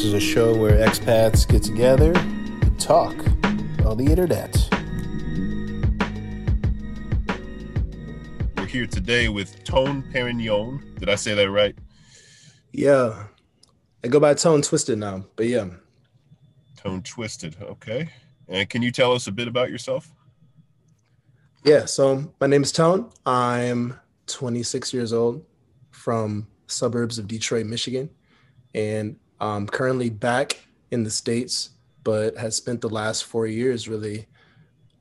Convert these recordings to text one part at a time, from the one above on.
This is a show where expats get together to talk on the internet. We're here today with Tone Perignon. Did I say that right? Yeah. I go by Tone Twisted now, but yeah. Tone Twisted. Okay. And can you tell us a bit about yourself? Yeah, so my name is Tone. I'm 26 years old from suburbs of Detroit, Michigan, and I'm currently back in the States, but has spent the last four years really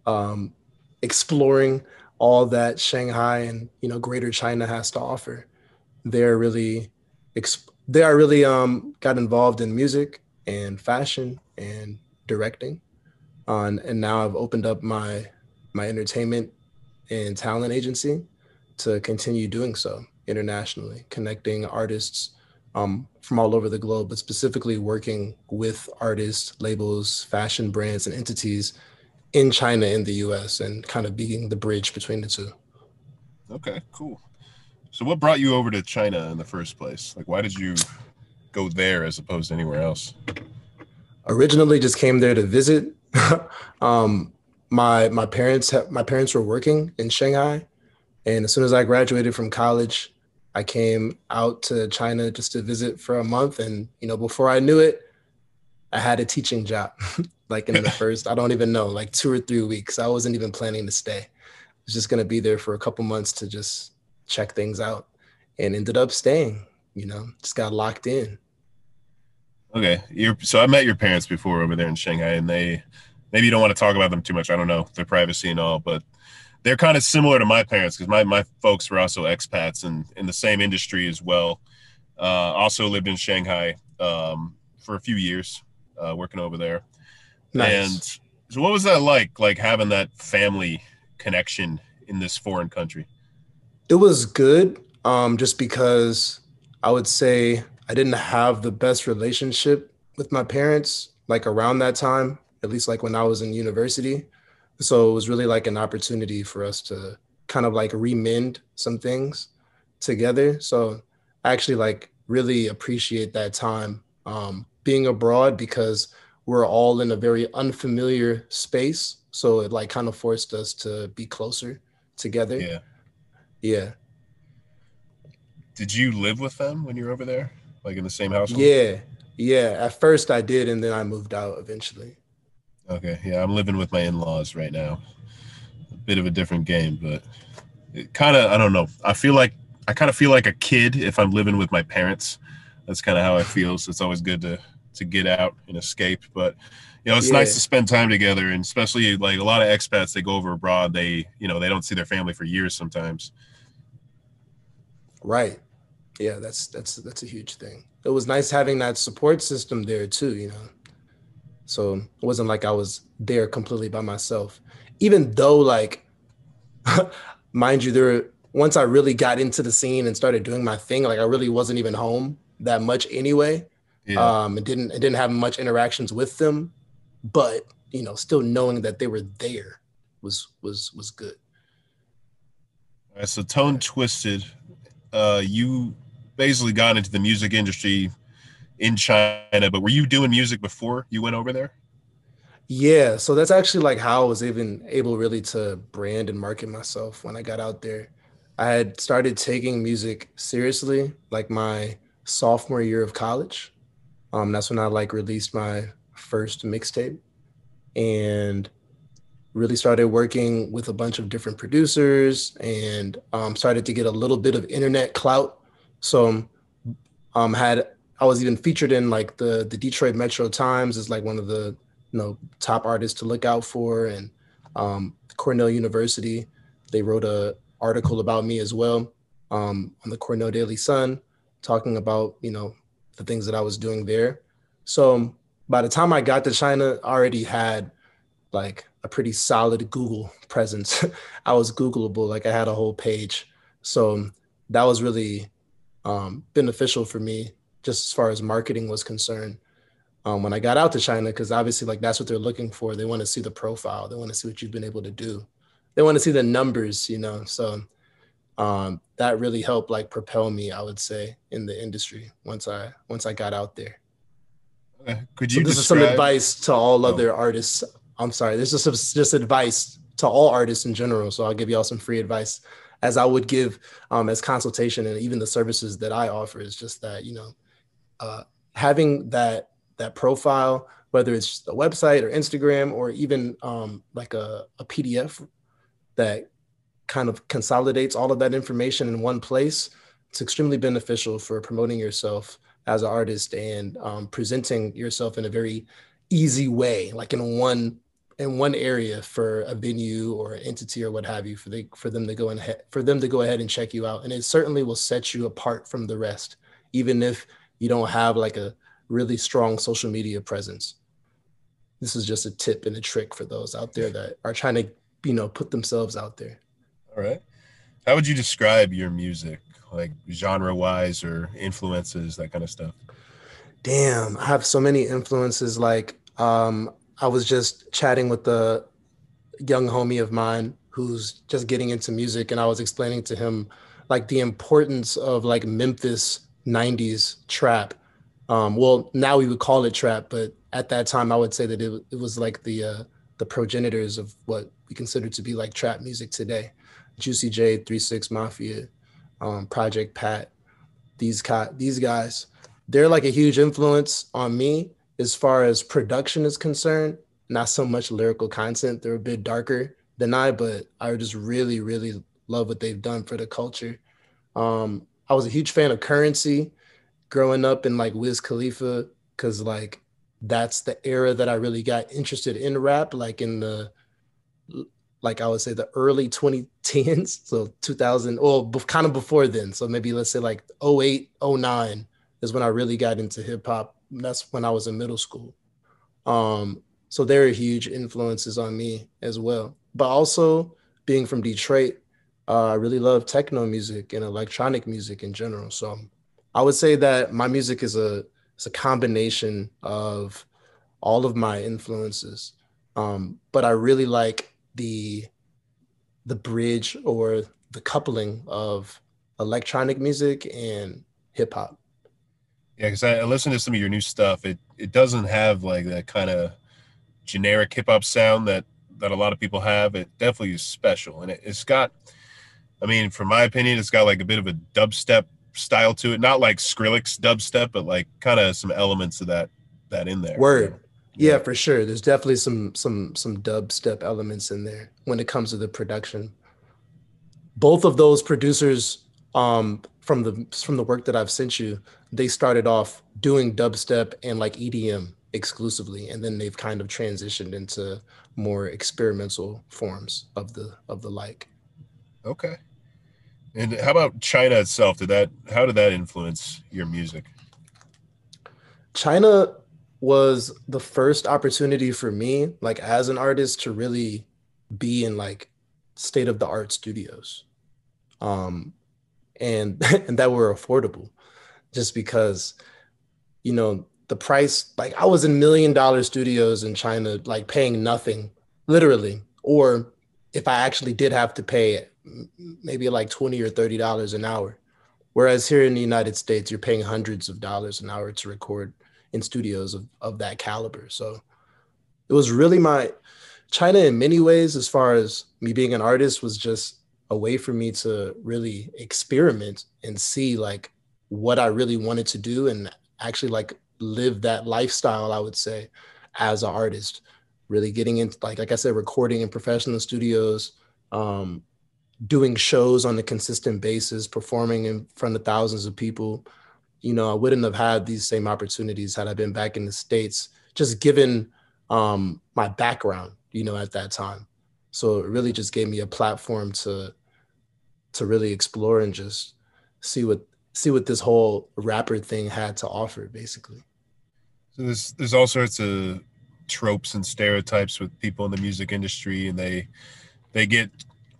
um, exploring all that Shanghai and you know Greater China has to offer. They're really exp- they are really um, got involved in music and fashion and directing, on and now I've opened up my my entertainment and talent agency to continue doing so internationally, connecting artists um, from all over the globe, but specifically working with artists, labels, fashion brands, and entities in China and the US and kind of being the bridge between the two. Okay, cool. So what brought you over to China in the first place? Like why did you go there as opposed to anywhere else? Originally just came there to visit. um, my my parents my parents were working in Shanghai and as soon as I graduated from college, I came out to China just to visit for a month and you know before I knew it, I had a teaching job. like in the first, I don't even know, like 2 or 3 weeks. I wasn't even planning to stay. I was just going to be there for a couple months to just check things out and ended up staying, you know, just got locked in. Okay. You're, so I met your parents before over there in Shanghai and they maybe you don't want to talk about them too much. I don't know their privacy and all, but they're kind of similar to my parents because my, my folks were also expats and in the same industry as well. Uh, also lived in Shanghai um, for a few years, uh, working over there. Nice. And so, what was that like? Like having that family connection in this foreign country? It was good, um, just because I would say I didn't have the best relationship with my parents like around that time, at least like when I was in university. So it was really like an opportunity for us to kind of like remend some things together. So I actually like really appreciate that time um, being abroad because we're all in a very unfamiliar space. So it like kind of forced us to be closer together. Yeah. Yeah. Did you live with them when you were over there? Like in the same house? Yeah. Yeah. At first I did, and then I moved out eventually. Okay, yeah, I'm living with my in-laws right now. A bit of a different game, but it kind of I don't know. I feel like I kind of feel like a kid if I'm living with my parents. That's kind of how I feel. So it's always good to to get out and escape. But you know, it's yeah. nice to spend time together, and especially like a lot of expats they go over abroad. They you know they don't see their family for years sometimes. Right. Yeah, that's that's that's a huge thing. It was nice having that support system there too. You know. So it wasn't like I was there completely by myself. Even though, like, mind you, there once I really got into the scene and started doing my thing, like I really wasn't even home that much anyway. Yeah. Um, and didn't and didn't have much interactions with them, but you know, still knowing that they were there was was was good. All right, so Tone Twisted, uh, you basically got into the music industry in China, but were you doing music before you went over there? Yeah, so that's actually like how I was even able really to brand and market myself when I got out there. I had started taking music seriously like my sophomore year of college. Um, that's when I like released my first mixtape and really started working with a bunch of different producers and um, started to get a little bit of internet clout. So um, had I was even featured in like the the Detroit Metro Times as like one of the you know top artists to look out for, and um, Cornell University they wrote a article about me as well um, on the Cornell Daily Sun, talking about you know the things that I was doing there. So um, by the time I got to China, I already had like a pretty solid Google presence. I was Googleable, like I had a whole page. So um, that was really um, beneficial for me just as far as marketing was concerned. um, when I got out to China, because obviously, like that's what they're looking for. They want to see the profile. They want to see what you've been able to do. They want to see the numbers, you know. So um, that really helped, like, propel me. I would say in the industry once I once I got out there. Okay. Could you? So this describe... is some advice to all oh. other artists. I'm sorry. This is just just advice to all artists in general. So I'll give y'all some free advice, as I would give um, as consultation and even the services that I offer. Is just that you know, uh, having that that profile, whether it's a website or Instagram or even um, like a, a PDF that kind of consolidates all of that information in one place, it's extremely beneficial for promoting yourself as an artist and um, presenting yourself in a very easy way, like in one in one area for a venue or an entity or what have you, for they for them to go ahead for them to go ahead and check you out, and it certainly will set you apart from the rest, even if you don't have like a really strong social media presence. This is just a tip and a trick for those out there that are trying to, you know, put themselves out there. All right. How would you describe your music, like genre wise or influences, that kind of stuff? Damn, I have so many influences. Like, um, I was just chatting with a young homie of mine who's just getting into music, and I was explaining to him like the importance of like Memphis 90s trap um, well, now we would call it trap, but at that time, I would say that it, it was like the uh, the progenitors of what we consider to be like trap music today. Juicy J, Three Six Mafia, um, Project Pat, these co- these guys, they're like a huge influence on me as far as production is concerned. Not so much lyrical content; they're a bit darker than I, but I just really, really love what they've done for the culture. Um, I was a huge fan of Currency growing up in like Wiz Khalifa, because like that's the era that I really got interested in rap, like in the like I would say the early 2010s, so 2000, or kind of before then. So maybe let's say like 08, 09 is when I really got into hip hop. That's when I was in middle school. Um, so they're huge influences on me as well. But also being from Detroit, uh, I really love techno music and electronic music in general. So I would say that my music is a it's a combination of all of my influences. Um, but I really like the the bridge or the coupling of electronic music and hip hop. Yeah, because I, I listen to some of your new stuff. It it doesn't have like that kind of generic hip hop sound that that a lot of people have. It definitely is special, and it, it's got. I mean, from my opinion, it's got like a bit of a dubstep style to it. Not like Skrillex dubstep, but like kind of some elements of that that in there. Word. Yeah, for sure. There's definitely some some some dubstep elements in there when it comes to the production. Both of those producers um from the from the work that I've sent you, they started off doing dubstep and like EDM exclusively and then they've kind of transitioned into more experimental forms of the of the like. Okay. And how about China itself? Did that how did that influence your music? China was the first opportunity for me, like as an artist, to really be in like state of the art studios. Um and and that were affordable just because you know the price like I was in million dollar studios in China like paying nothing literally or if I actually did have to pay maybe like 20 or 30 dollars an hour. Whereas here in the united states you're paying hundreds of dollars an hour to record in studios of, of that caliber. So it was really my china in many ways as far as me being an artist was just a way for me to really experiment and see like what i really wanted to do and actually like live that lifestyle i would say as an artist really getting into like like i said recording in professional studios um, doing shows on a consistent basis, performing in front of thousands of people, you know, I wouldn't have had these same opportunities had I been back in the States, just given um, my background, you know, at that time. So it really just gave me a platform to to really explore and just see what see what this whole rapper thing had to offer, basically. So there's there's all sorts of tropes and stereotypes with people in the music industry, and they they get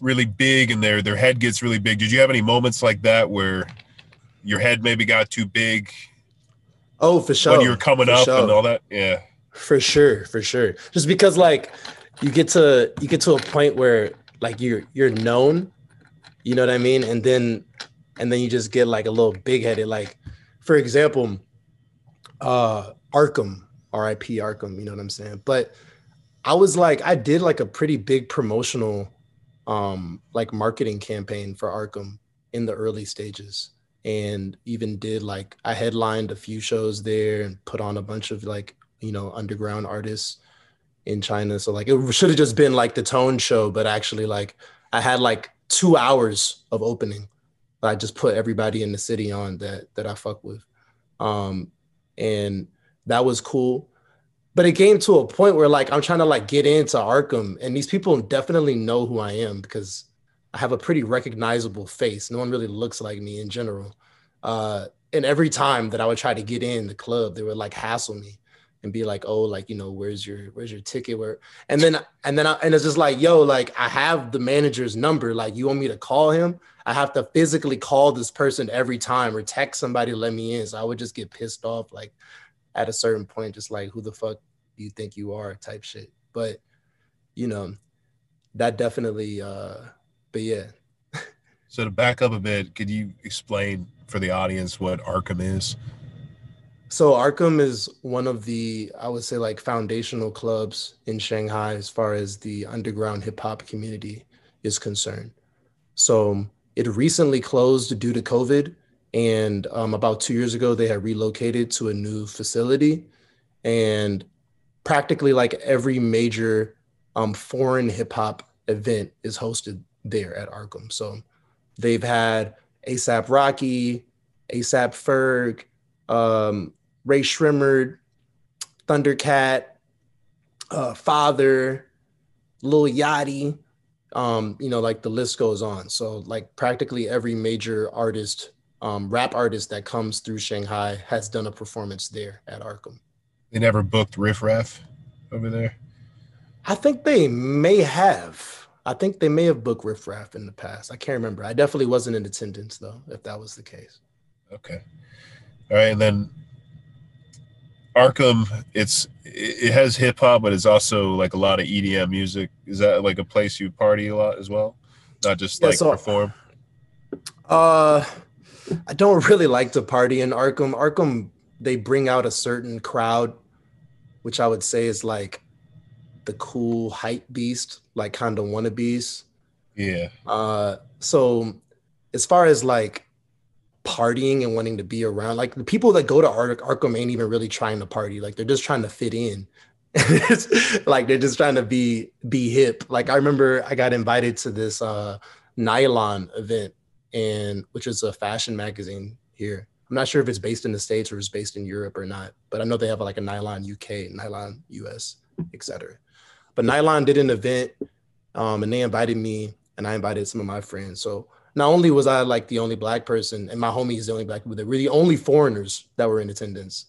really big and their their head gets really big. Did you have any moments like that where your head maybe got too big Oh, for sure. When you were coming for up sure. and all that. Yeah. For sure, for sure. Just because like you get to you get to a point where like you're you're known, you know what I mean? And then and then you just get like a little big headed. Like, for example, uh Arkham, RIP Arkham, you know what I'm saying? But I was like, I did like a pretty big promotional um like marketing campaign for Arkham in the early stages and even did like I headlined a few shows there and put on a bunch of like you know underground artists in China. So like it should have just been like the tone show, but actually like I had like two hours of opening. I just put everybody in the city on that that I fuck with. Um and that was cool. But it came to a point where like I'm trying to like get into Arkham and these people definitely know who I am because I have a pretty recognizable face. No one really looks like me in general. Uh, and every time that I would try to get in the club, they would like hassle me and be like, "Oh, like you know, where's your where's your ticket?" Where and then and then I, and it's just like, "Yo, like I have the manager's number. Like you want me to call him? I have to physically call this person every time or text somebody to let me in." So I would just get pissed off, like at a certain point, just like, "Who the fuck do you think you are?" type shit. But you know, that definitely. uh but yeah. so to back up a bit, could you explain for the audience what Arkham is? So Arkham is one of the, I would say, like foundational clubs in Shanghai as far as the underground hip hop community is concerned. So it recently closed due to COVID, and um, about two years ago they had relocated to a new facility, and practically like every major um, foreign hip hop event is hosted there at Arkham. So they've had ASAP Rocky, ASAP Ferg, um, Rae Sremmurd, Thundercat, uh, Father, Lil Yachty, um, you know, like the list goes on. So like practically every major artist, um, rap artist that comes through Shanghai has done a performance there at Arkham. They never booked Riff Raff over there. I think they may have. I think they may have booked Riff Raff in the past. I can't remember. I definitely wasn't in attendance though, if that was the case. Okay. All right, and then Arkham, it's it has hip hop, but it's also like a lot of EDM music. Is that like a place you party a lot as well? Not just like yeah, so, perform? Uh I don't really like to party in Arkham. Arkham, they bring out a certain crowd, which I would say is like the cool hype beast, like kind of wannabes. Yeah. Uh, so as far as like partying and wanting to be around, like the people that go to Ar- Arkham ain't even really trying to party. Like they're just trying to fit in. like they're just trying to be be hip. Like I remember I got invited to this uh nylon event and which is a fashion magazine here. I'm not sure if it's based in the States or it's based in Europe or not, but I know they have like a nylon UK, nylon US, etc. But Nylon did an event um, and they invited me and I invited some of my friends. So not only was I like the only black person and my homies is the only black people, they were the only foreigners that were in attendance.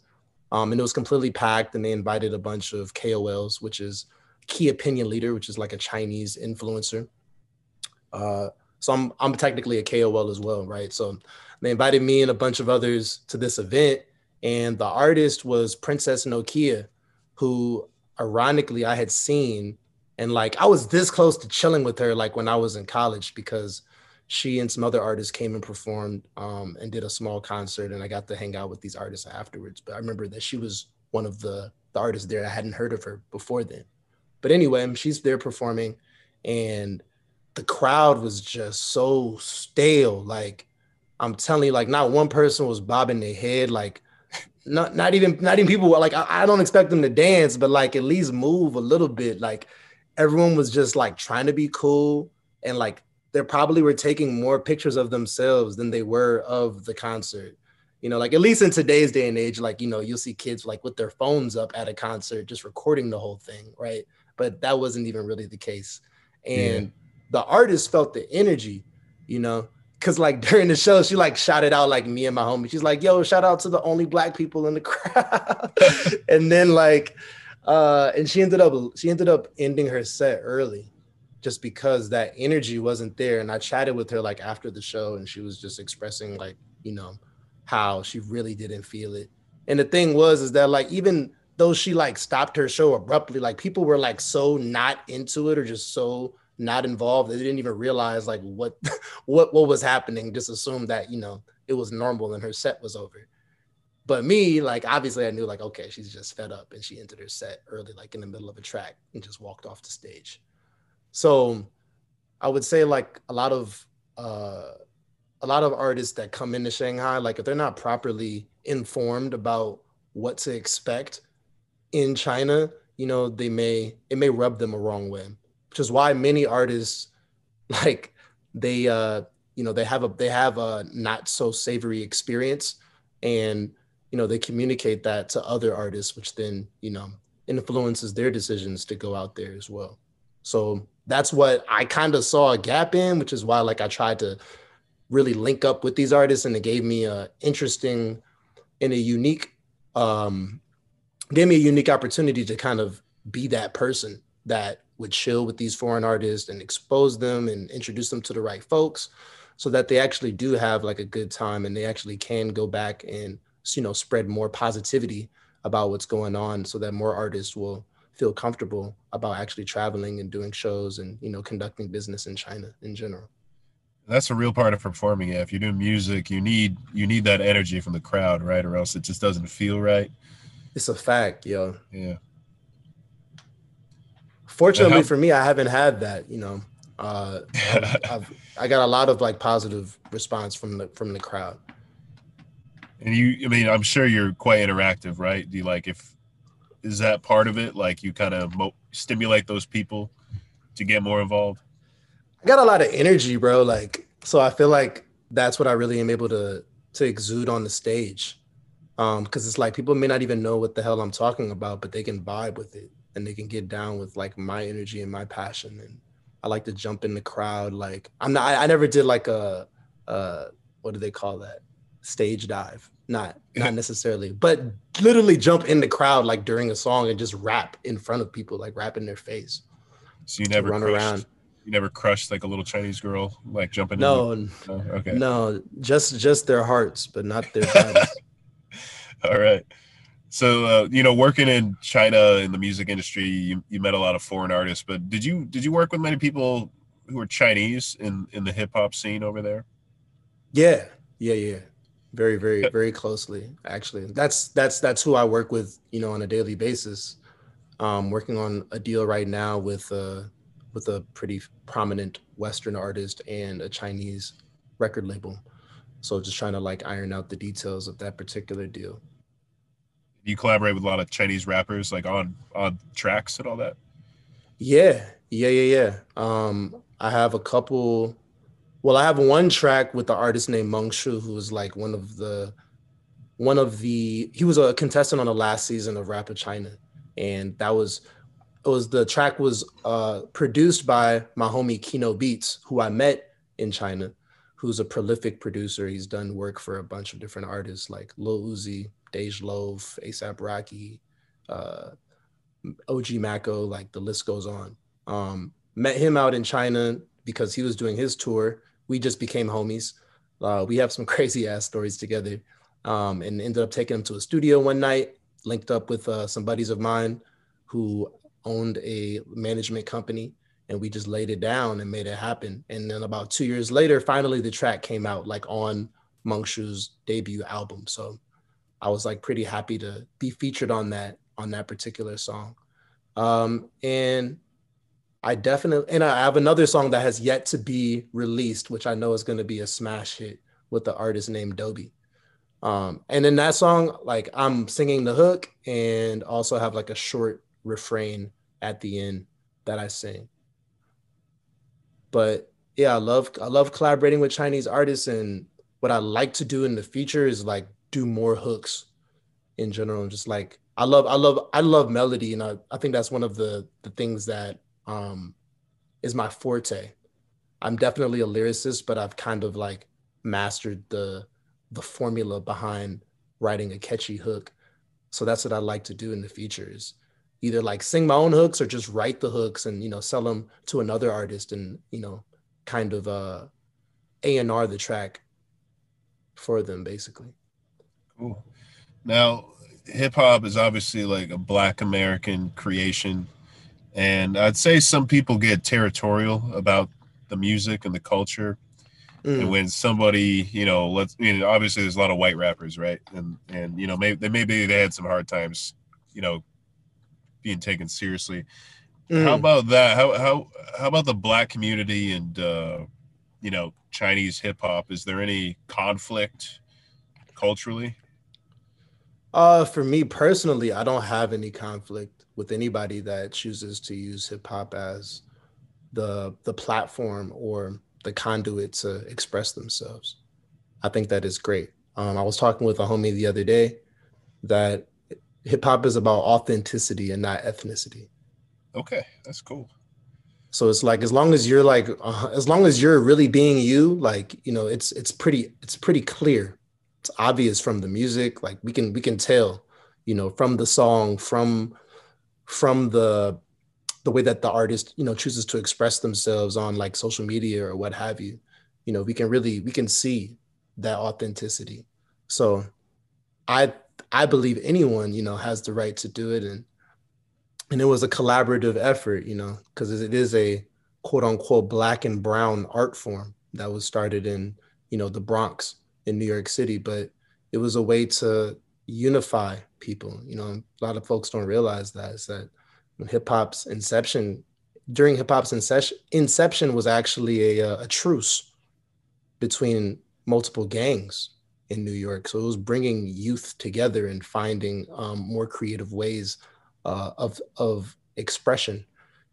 Um, and it was completely packed and they invited a bunch of KOLs, which is key opinion leader, which is like a Chinese influencer. Uh, so I'm, I'm technically a KOL as well, right? So they invited me and a bunch of others to this event and the artist was Princess Nokia, who ironically I had seen and like I was this close to chilling with her like when I was in college because she and some other artists came and performed um, and did a small concert and I got to hang out with these artists afterwards. But I remember that she was one of the, the artists there. I hadn't heard of her before then. But anyway, she's there performing and the crowd was just so stale. Like I'm telling you, like not one person was bobbing their head. Like not not even not even people were like I, I don't expect them to dance, but like at least move a little bit. Like everyone was just like trying to be cool and like they probably were taking more pictures of themselves than they were of the concert. You know, like at least in today's day and age, like you know, you'll see kids like with their phones up at a concert, just recording the whole thing, right? But that wasn't even really the case. And yeah. The artist felt the energy, you know, Cause like during the show, she like shouted out like me and my homie. She's like, "Yo, shout out to the only black people in the crowd." and then like, uh, and she ended up she ended up ending her set early, just because that energy wasn't there. And I chatted with her like after the show, and she was just expressing like you know how she really didn't feel it. And the thing was is that like even though she like stopped her show abruptly, like people were like so not into it or just so not involved. They didn't even realize like what what what was happening. Just assumed that you know it was normal and her set was over. But me, like obviously, I knew like okay, she's just fed up and she entered her set early, like in the middle of a track, and just walked off the stage. So I would say like a lot of uh, a lot of artists that come into Shanghai, like if they're not properly informed about what to expect in China, you know, they may it may rub them a wrong way which is why many artists like they uh you know they have a they have a not so savory experience and you know they communicate that to other artists which then you know influences their decisions to go out there as well. So that's what i kind of saw a gap in which is why like i tried to really link up with these artists and it gave me a interesting and a unique um gave me a unique opportunity to kind of be that person that would chill with these foreign artists and expose them and introduce them to the right folks so that they actually do have like a good time and they actually can go back and you know spread more positivity about what's going on so that more artists will feel comfortable about actually traveling and doing shows and you know conducting business in China in general. That's a real part of performing. Yeah, if you're doing music, you need you need that energy from the crowd, right? Or else it just doesn't feel right. It's a fact, yo. Yeah. Fortunately for me, I haven't had that. You know, uh, I've, I've, I got a lot of like positive response from the from the crowd. And you, I mean, I'm sure you're quite interactive, right? Do you like if is that part of it? Like you kind of mo- stimulate those people to get more involved. I got a lot of energy, bro. Like, so I feel like that's what I really am able to to exude on the stage. Um, because it's like people may not even know what the hell I'm talking about, but they can vibe with it and they can get down with like my energy and my passion and I like to jump in the crowd like I'm not I, I never did like a uh what do they call that? Stage dive. Not not necessarily but literally jump in the crowd like during a song and just rap in front of people like rap in their face. So you never run crushed, around. you never crushed like a little chinese girl like jumping no, in the, no okay. no just just their hearts but not their bodies all right so uh, you know, working in China in the music industry, you, you met a lot of foreign artists. But did you did you work with many people who are Chinese in in the hip hop scene over there? Yeah, yeah, yeah. Very, very, very closely. Actually, that's that's that's who I work with. You know, on a daily basis. Um, working on a deal right now with uh with a pretty prominent Western artist and a Chinese record label. So just trying to like iron out the details of that particular deal you collaborate with a lot of Chinese rappers, like on on tracks and all that. Yeah, yeah, yeah, yeah. Um, I have a couple. Well, I have one track with the artist named Meng Shu, who was like one of the one of the he was a contestant on the last season of Rap of China, and that was it was the track was uh, produced by my homie Kino Beats, who I met in China, who's a prolific producer. He's done work for a bunch of different artists like Lil Uzi, Dej Loaf, ASAP Rocky, uh, OG Maco, like the list goes on. Um, met him out in China because he was doing his tour. We just became homies. Uh, we have some crazy ass stories together um, and ended up taking him to a studio one night, linked up with uh, some buddies of mine who owned a management company and we just laid it down and made it happen. And then about two years later, finally the track came out like on Meng Shu's debut album. So I was like pretty happy to be featured on that on that particular song. Um, and I definitely and I have another song that has yet to be released, which I know is going to be a smash hit with the artist named Dobie. Um, and in that song, like I'm singing the hook and also have like a short refrain at the end that I sing. But yeah, I love I love collaborating with Chinese artists and what I like to do in the future is like do more hooks in general and just like I love I love I love melody and I, I think that's one of the the things that um is my forte. I'm definitely a lyricist, but I've kind of like mastered the the formula behind writing a catchy hook. So that's what I like to do in the future is either like sing my own hooks or just write the hooks and you know sell them to another artist and you know kind of uh A&R the track for them basically. Cool. Now, hip hop is obviously like a Black American creation, and I'd say some people get territorial about the music and the culture. Mm. And when somebody, you know, let's, I mean, obviously there's a lot of white rappers, right? And and you know, maybe they maybe they had some hard times, you know, being taken seriously. Mm. How about that? How how how about the black community and uh, you know Chinese hip hop? Is there any conflict culturally? Uh, for me personally, I don't have any conflict with anybody that chooses to use hip hop as the the platform or the conduit to express themselves. I think that is great. Um, I was talking with a homie the other day that hip hop is about authenticity and not ethnicity. Okay, that's cool. So it's like as long as you're like uh, as long as you're really being you, like you know, it's it's pretty it's pretty clear. It's obvious from the music. Like we can we can tell, you know, from the song, from from the the way that the artist you know chooses to express themselves on like social media or what have you. You know, we can really we can see that authenticity. So I I believe anyone you know has the right to do it and and it was a collaborative effort, you know, because it is a quote unquote black and brown art form that was started in, you know, the Bronx in New York City, but it was a way to unify people. You know, a lot of folks don't realize that is that hip hop's inception, during hip hop's inception, inception was actually a, a truce between multiple gangs in New York. So it was bringing youth together and finding um, more creative ways uh, of of expression,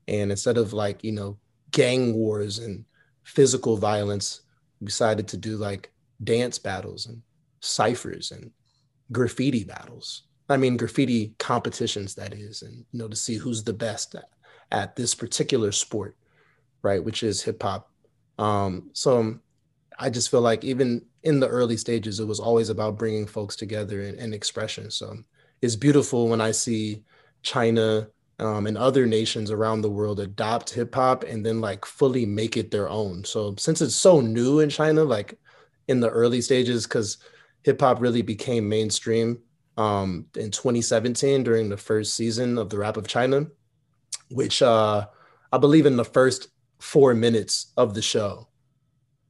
and instead of like you know gang wars and physical violence, we decided to do like dance battles and ciphers and graffiti battles. I mean graffiti competitions that is, and you know to see who's the best at, at this particular sport, right? Which is hip hop. Um, so I just feel like even in the early stages, it was always about bringing folks together and, and expression. So it's beautiful when I see China, um, and other nations around the world adopt hip hop and then like fully make it their own. So since it's so new in China, like in the early stages, because hip hop really became mainstream um, in 2017 during the first season of the Rap of China, which uh, I believe in the first four minutes of the show,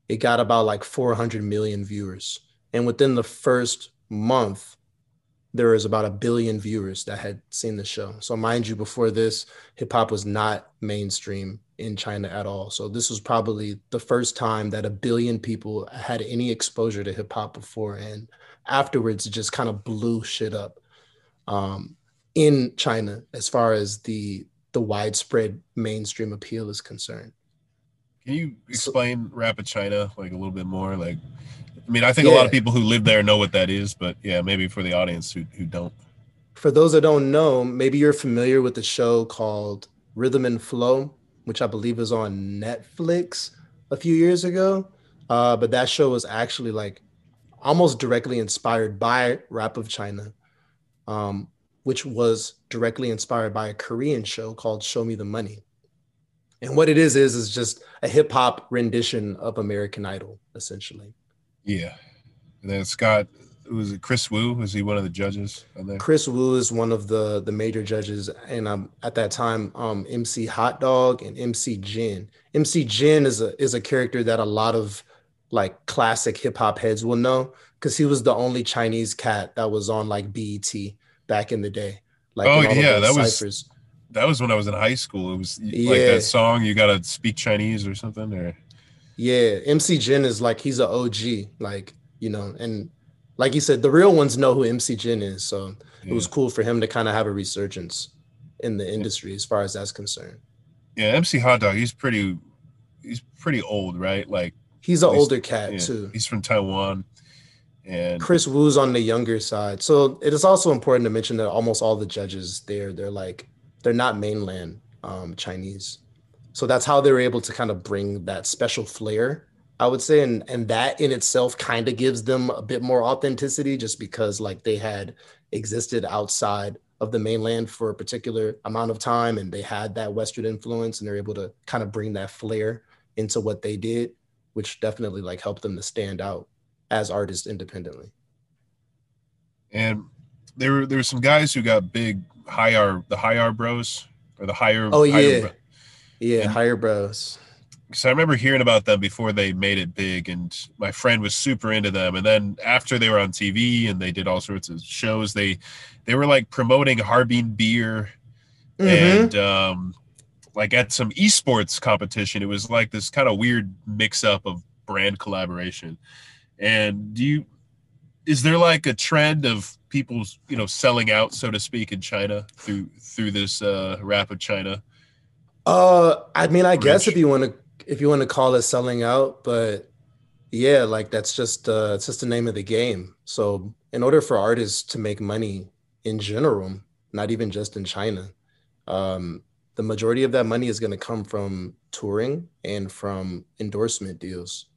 it got about like 400 million viewers. And within the first month, there was about a billion viewers that had seen the show. So mind you, before this, hip hop was not mainstream in China at all. So this was probably the first time that a billion people had any exposure to hip hop before, and afterwards it just kind of blew shit up um, in China as far as the the widespread mainstream appeal is concerned. Can you explain so, Rap of China like a little bit more? Like I mean, I think yeah. a lot of people who live there know what that is, but yeah, maybe for the audience who, who don't. For those that don't know, maybe you're familiar with the show called Rhythm and Flow, which I believe is on Netflix a few years ago. Uh, but that show was actually like almost directly inspired by Rap of China, um, which was directly inspired by a Korean show called Show Me the Money. And what it is is is just a hip hop rendition of American Idol, essentially. Yeah. And then Scott was it Kris Wu? Was he one of the judges? Kris Wu is one of the the major judges, and um, at that time, um, MC Hot Dog and MC Jin. MC Jin is a is a character that a lot of like classic hip hop heads will know because he was the only Chinese cat that was on like BET back in the day. Like oh yeah, that ciphers. was that was when I was in high school. It was yeah. like that song. You gotta speak Chinese or something, or yeah, MC Jin is like he's an OG, like you know, and like you said, the real ones know who MC Jin is. So yeah. it was cool for him to kind of have a resurgence in the industry as far as that's concerned. Yeah, MC Hot Dog, he's pretty, he's pretty old, right? Like he's an older cat yeah, too. He's from Taiwan. And Kris Wu's on the younger side. So it is also important to mention that almost all the judges there, they're like, they're not mainland um, Chinese. So that's how they were able to kind of bring that special flair, I would say, and and that in itself kind of gives them a bit more authenticity, just because like they had existed outside of the mainland for a particular amount of time, and they had that Western influence, and they're able to kind of bring that flair into what they did, which definitely like helped them to stand out as artists independently. And there were there were some guys who got big higher the higher bros or the higher Oh yeah, bro- yeah, And- higher bros. so I remember hearing about them before they made it big, and my friend was super into them. And then after they were on TV and they did all sorts of shows, they they were like promoting Harbin beer Mhm. and um, like at some esports competition. It was like this kind of weird mix up of brand collaboration. And do you is there like a trend of people you know selling out, so to speak, in China through through this uh, rap of China? Uh, I mean, I guess if you want to, if you want to call it selling out, but yeah, like that's just uh, it's just the name of the game. So, in order for artists to make money in general, not even just in China, um, the majority of that money is going to come from touring and from endorsement deals.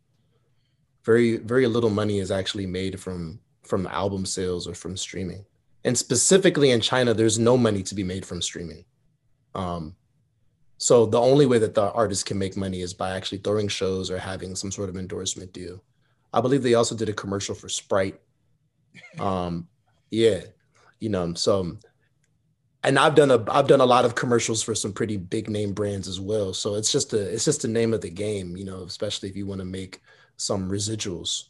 Very, very little money is actually made from from album sales or from streaming. And specifically in China, there's no money to be made from streaming. Um, so the only way that the artist can make money is by actually throwing shows or having some sort of endorsement deal. I believe they also did a commercial for Sprite. Um, yeah, you know, so and I've done a I've done a lot of commercials for some pretty big name brands as well. So it's just a it's just the name of the game, you know, especially if you want to make some residuals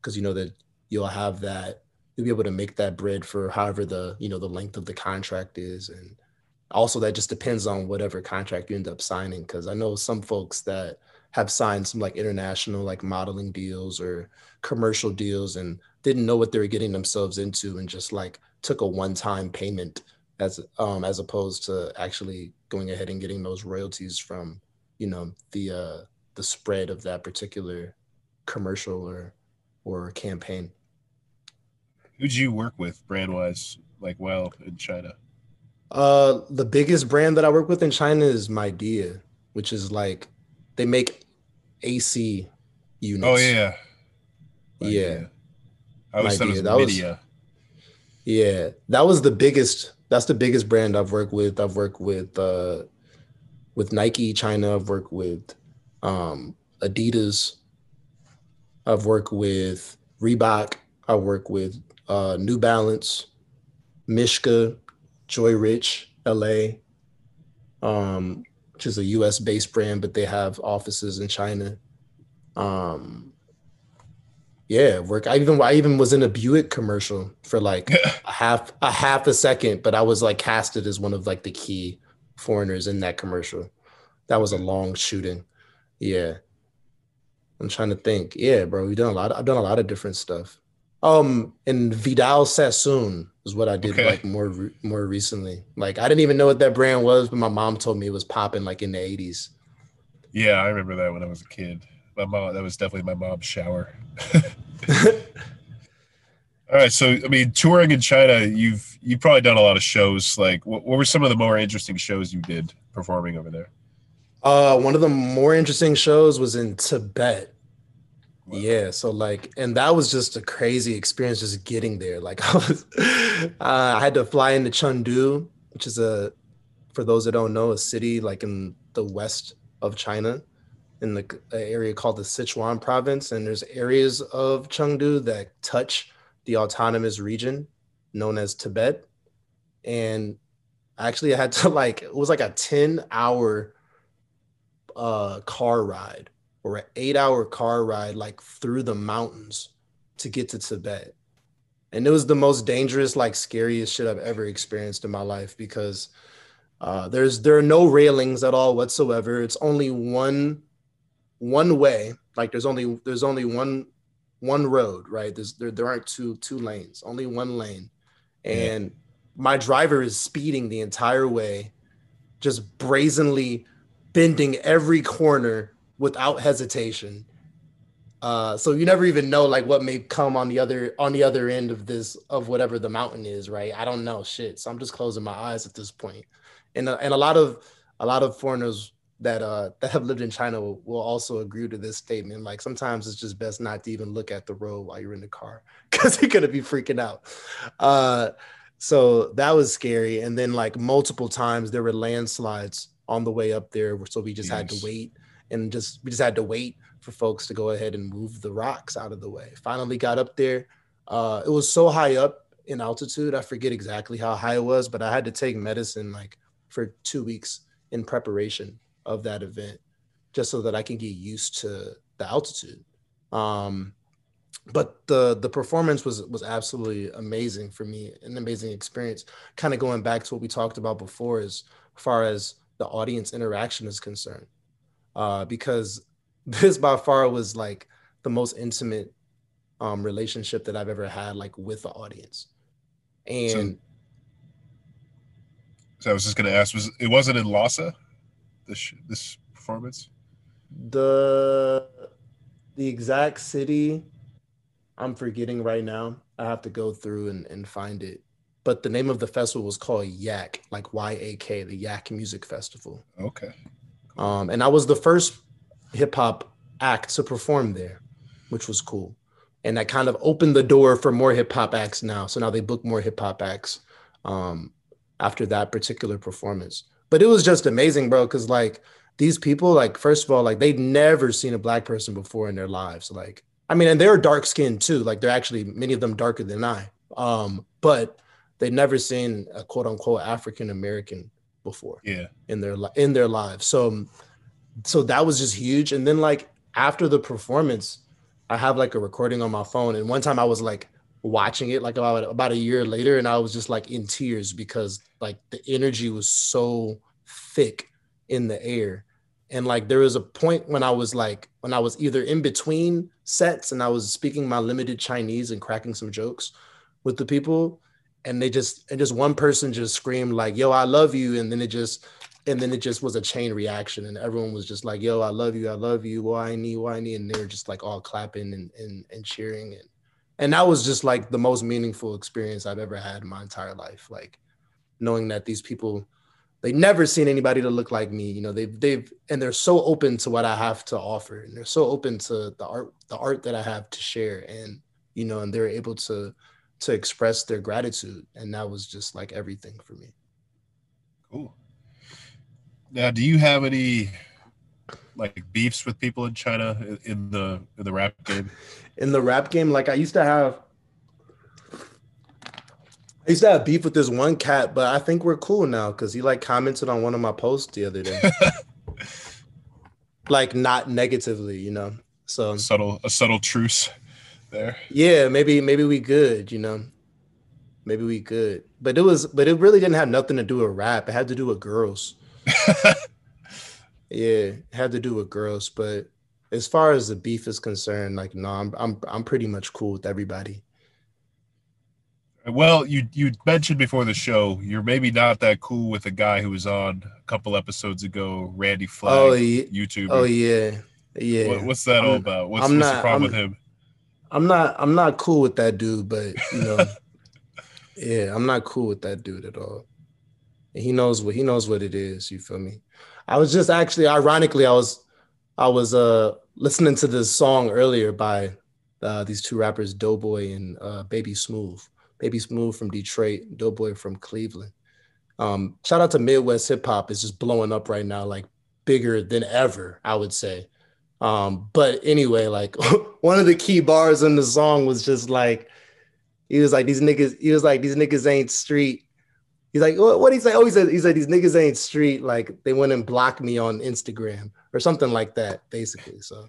because you know that you'll have that you'll be able to make that bread for however the you know the length of the contract is and also that just depends on whatever contract you end up signing because i know some folks that have signed some like international like modeling deals or commercial deals and didn't know what they were getting themselves into and just like took a one-time payment as um as opposed to actually going ahead and getting those royalties from you know the uh the spread of that particular commercial or or campaign Who'd you work with brand wise, like well in China? Uh, the biggest brand that I work with in China is Midea, which is like they make AC units. Oh yeah, Yeah. I always thought it was. That was- Yeah, that was the biggest. That's the biggest brand I've worked with. I've worked with uh, with Nike China. I've worked with um, Adidas. I've worked with Reebok. I work with uh, New Balance, Mishka, Joy Rich, LA, um, which is a U.S. based brand, but they have offices in China. Um, yeah, work. I even I even was in a Buick commercial for like a half a half a second, but I was like casted as one of like the key foreigners in that commercial. That was a long shooting. Yeah. I'm trying to think. Yeah, bro, we've done a lot. I've done a lot of different stuff. Um, and Vidal Sassoon is what I did Okay. like more re- more recently. Like I didn't even know what that brand was, but my mom told me it was popping like in the 80s. Yeah, I remember that when I was a kid. My mom, that was definitely my mom's shower. All right, so I mean, touring in China, you've you've probably done a lot of shows. Like, what, what were some of the more interesting shows you did performing over there? Uh, one of the more interesting shows was in Tibet. Wow. Yeah, so like, and that was just a crazy experience just getting there. Like, I was, uh, I had to fly into Chengdu, which is a, for those that don't know, a city like in the west of China, in the area called the Sichuan province. And there's areas of Chengdu that touch the autonomous region known as Tibet. And actually, I had to like, it was like a 10 hour uh car ride or an eight hour car ride like through the mountains to get to Tibet. And it was the most dangerous, like scariest shit I've ever experienced in my life because uh there's there are no railings at all whatsoever. It's only one one way. Like there's only there's only one one road, right? There's there, there aren't two two lanes, only one lane. And my driver is speeding the entire way, just brazenly bending every corner without hesitation. Uh, so you never even know like what may come on the other on the other end of this of whatever the mountain is, right? I don't know shit. So I'm just closing my eyes at this point. And uh, and a lot of a lot of foreigners that uh that have lived in China will, will also agree to this statement. Like sometimes it's just best not to even look at the road while you're in the car because you're gonna be freaking out. Uh, so that was scary. And then like multiple times there were landslides on the way up there, so we just had to wait and just we just had to wait for folks to go ahead and move the rocks out of the way. Finally got up there. Uh, it was so high up in altitude. I forget exactly how high it was, but I had to take medicine like for two weeks in preparation of that event, just so that I can get used to the altitude. Um, but the the performance was was absolutely amazing for me, an amazing experience. Kind of going back to what we talked about before, as far as the audience interaction is concerned, uh, because this by far was like the most intimate um, relationship that I've ever had, like with the audience. And so, so I was just gonna ask, was it wasn't in Lhasa this this performance? The the exact city I'm forgetting right now. I have to go through and, and find it. But the name of the festival was called Yak, like Y A K, the Yak Music Festival. Okay. Um, and I was the first hip hop act to perform there, which was cool. And that kind of opened the door for more hip hop acts now. So now they book more hip hop acts um, after that particular performance. But it was just amazing, bro, because like these people, like, first of all, like they'd never seen a black person before in their lives. Like, I mean, and they're dark skinned too. Like they're actually many of them darker than I. Um, but they'd never seen a quote unquote African American before. Yeah. In their in their lives. So um, so that was just huge. And then like after the performance, I have like a recording on my phone. And one time I was like watching it like about about a year later, and I was just like in tears because like the energy was so thick in the air. And like there was a point when I was like when I was either in between sets and I was speaking my limited Chinese and cracking some jokes with the people, and they just and just one person just screamed like, "Yo, I love you," and then it just and then it just was a chain reaction and everyone was just like yo i love you i love you why need why need and they were just like all clapping and, and and cheering and and that was just like the most meaningful experience i've ever had in my entire life like knowing that these people they never seen anybody to look like me you know they've they've and they're so open to what i have to offer and they're so open to the art the art that i have to share and you know and they're able to to express their gratitude and that was just like everything for me cool now, do you have any like beefs with people in China in the in the rap game? In the rap game, like I used to have I used to have beef with this one cat, but I think we're cool now because he like commented on one of my posts the other day. like not negatively, you know. So subtle a subtle truce there. Yeah, maybe maybe we good, you know. Maybe we good. But it was but it really didn't have nothing to do with rap. It had to do with girls. yeah, had to do with girls, but as far as the beef is concerned, like no, I'm I'm I'm pretty much cool with everybody. Well, you you mentioned before the show you're maybe not that cool with a guy who was on a couple episodes ago, Randy Flagg, oh, yeah. YouTube. Oh yeah, yeah. What, what's that I'm, all about? What's, what's not, the problem I'm, with him? I'm not I'm not cool with that dude, but you know, yeah, I'm not cool with that dude at all he knows what he knows what it is. You feel me? I was just actually, ironically, I was I was uh listening to this song earlier by uh, these two rappers, Doughboy and uh, Baby Smooth. Baby Smooth from Detroit, Doughboy from Cleveland. Um, shout out to Midwest hip hop. It's just blowing up right now, like bigger than ever, I would say. Um, but anyway, like one of the key bars in the song was just like, he was like, these niggas, he was like, these niggas ain't street He's like, what? What he say? Oh, he said, he said these niggas ain't street. Like they went and blocked me on Instagram or something like that, basically. So,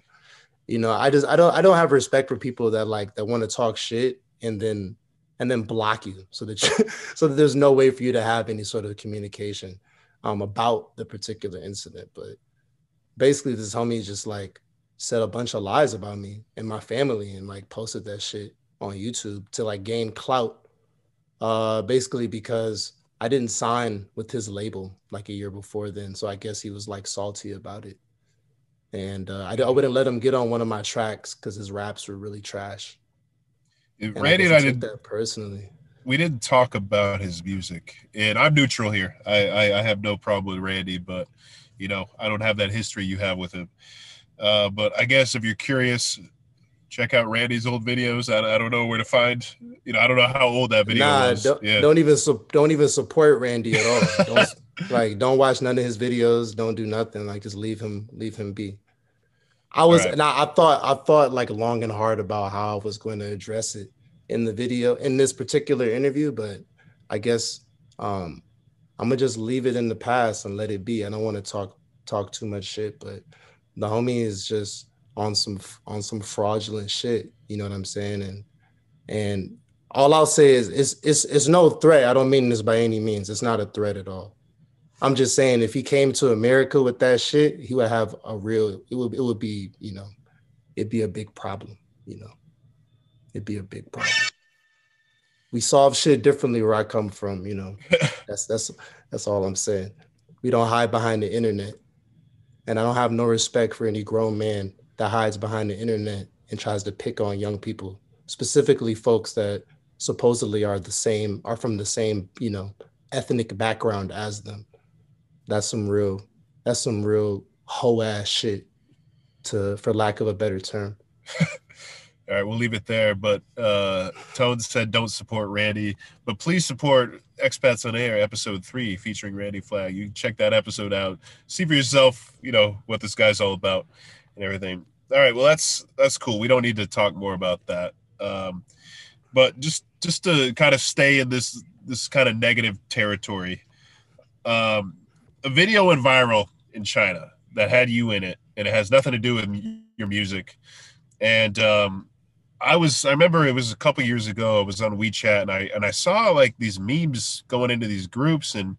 you know, I just I don't I don't have respect for people that like that want to talk shit and then and then block you so that you, so that there's no way for you to have any sort of communication um about the particular incident. But basically, this homie is just like said a bunch of lies about me and my family and like posted that shit on YouTube to like gain clout. Uh, basically because I didn't sign with his label like a year before then, so I guess he was like salty about it. And uh, I, I wouldn't let him get on one of my tracks because his raps were really trash. And Randy and I, did that personally. We didn't talk about his music, and I'm neutral here. I, I, I have no problem with Randy, but you know I don't have that history you have with him. Uh, but I guess if you're curious, check out Randy's old videos. I, I don't know where to find. You know, I don't know how old that video nah, was. Don't, yeah. don't even don't even support Randy at all. don't, like don't watch none of his videos. Don't do nothing. Like just leave him leave him be. I was right. and I, I, thought I thought like long and hard about how I was going to address it, in the video in this particular interview, but I guess um, I'm gonna just leave it in the past and let it be. I don't want to talk talk too much shit, but the homie is just on some on some fraudulent shit. You know what I'm saying? And and all I'll say is it's it's it's no threat. I don't mean this by any means. It's not a threat at all. I'm just saying if he came to America with that shit, he would have a real it would it would be, you know, it'd be a big problem, you know. It'd be a big problem. We solve shit differently where I come from, you know. that's that's that's all I'm saying. We don't hide behind the internet. And I don't have no respect for any grown man that hides behind the internet and tries to pick on young people, specifically folks that supposedly are the same, are from the same, you know, ethnic background as them. That's some real, that's some real hoe ass shit to for lack of a better term. All right, we'll leave it there. But uh Tone said don't support Randy, but please support Expats on Air episode three featuring Randy Flagg. You check that episode out, see for yourself, you know, what this guy's all about and everything. All right, well that's that's cool. We don't need to talk more about that. Um but just just to kind of stay in this this kind of negative territory. Um a video went viral in China that had you in it, and it has nothing to do with your music. And um, I was I remember it was a couple years ago. I was on WeChat and I and I saw like these memes going into these groups, and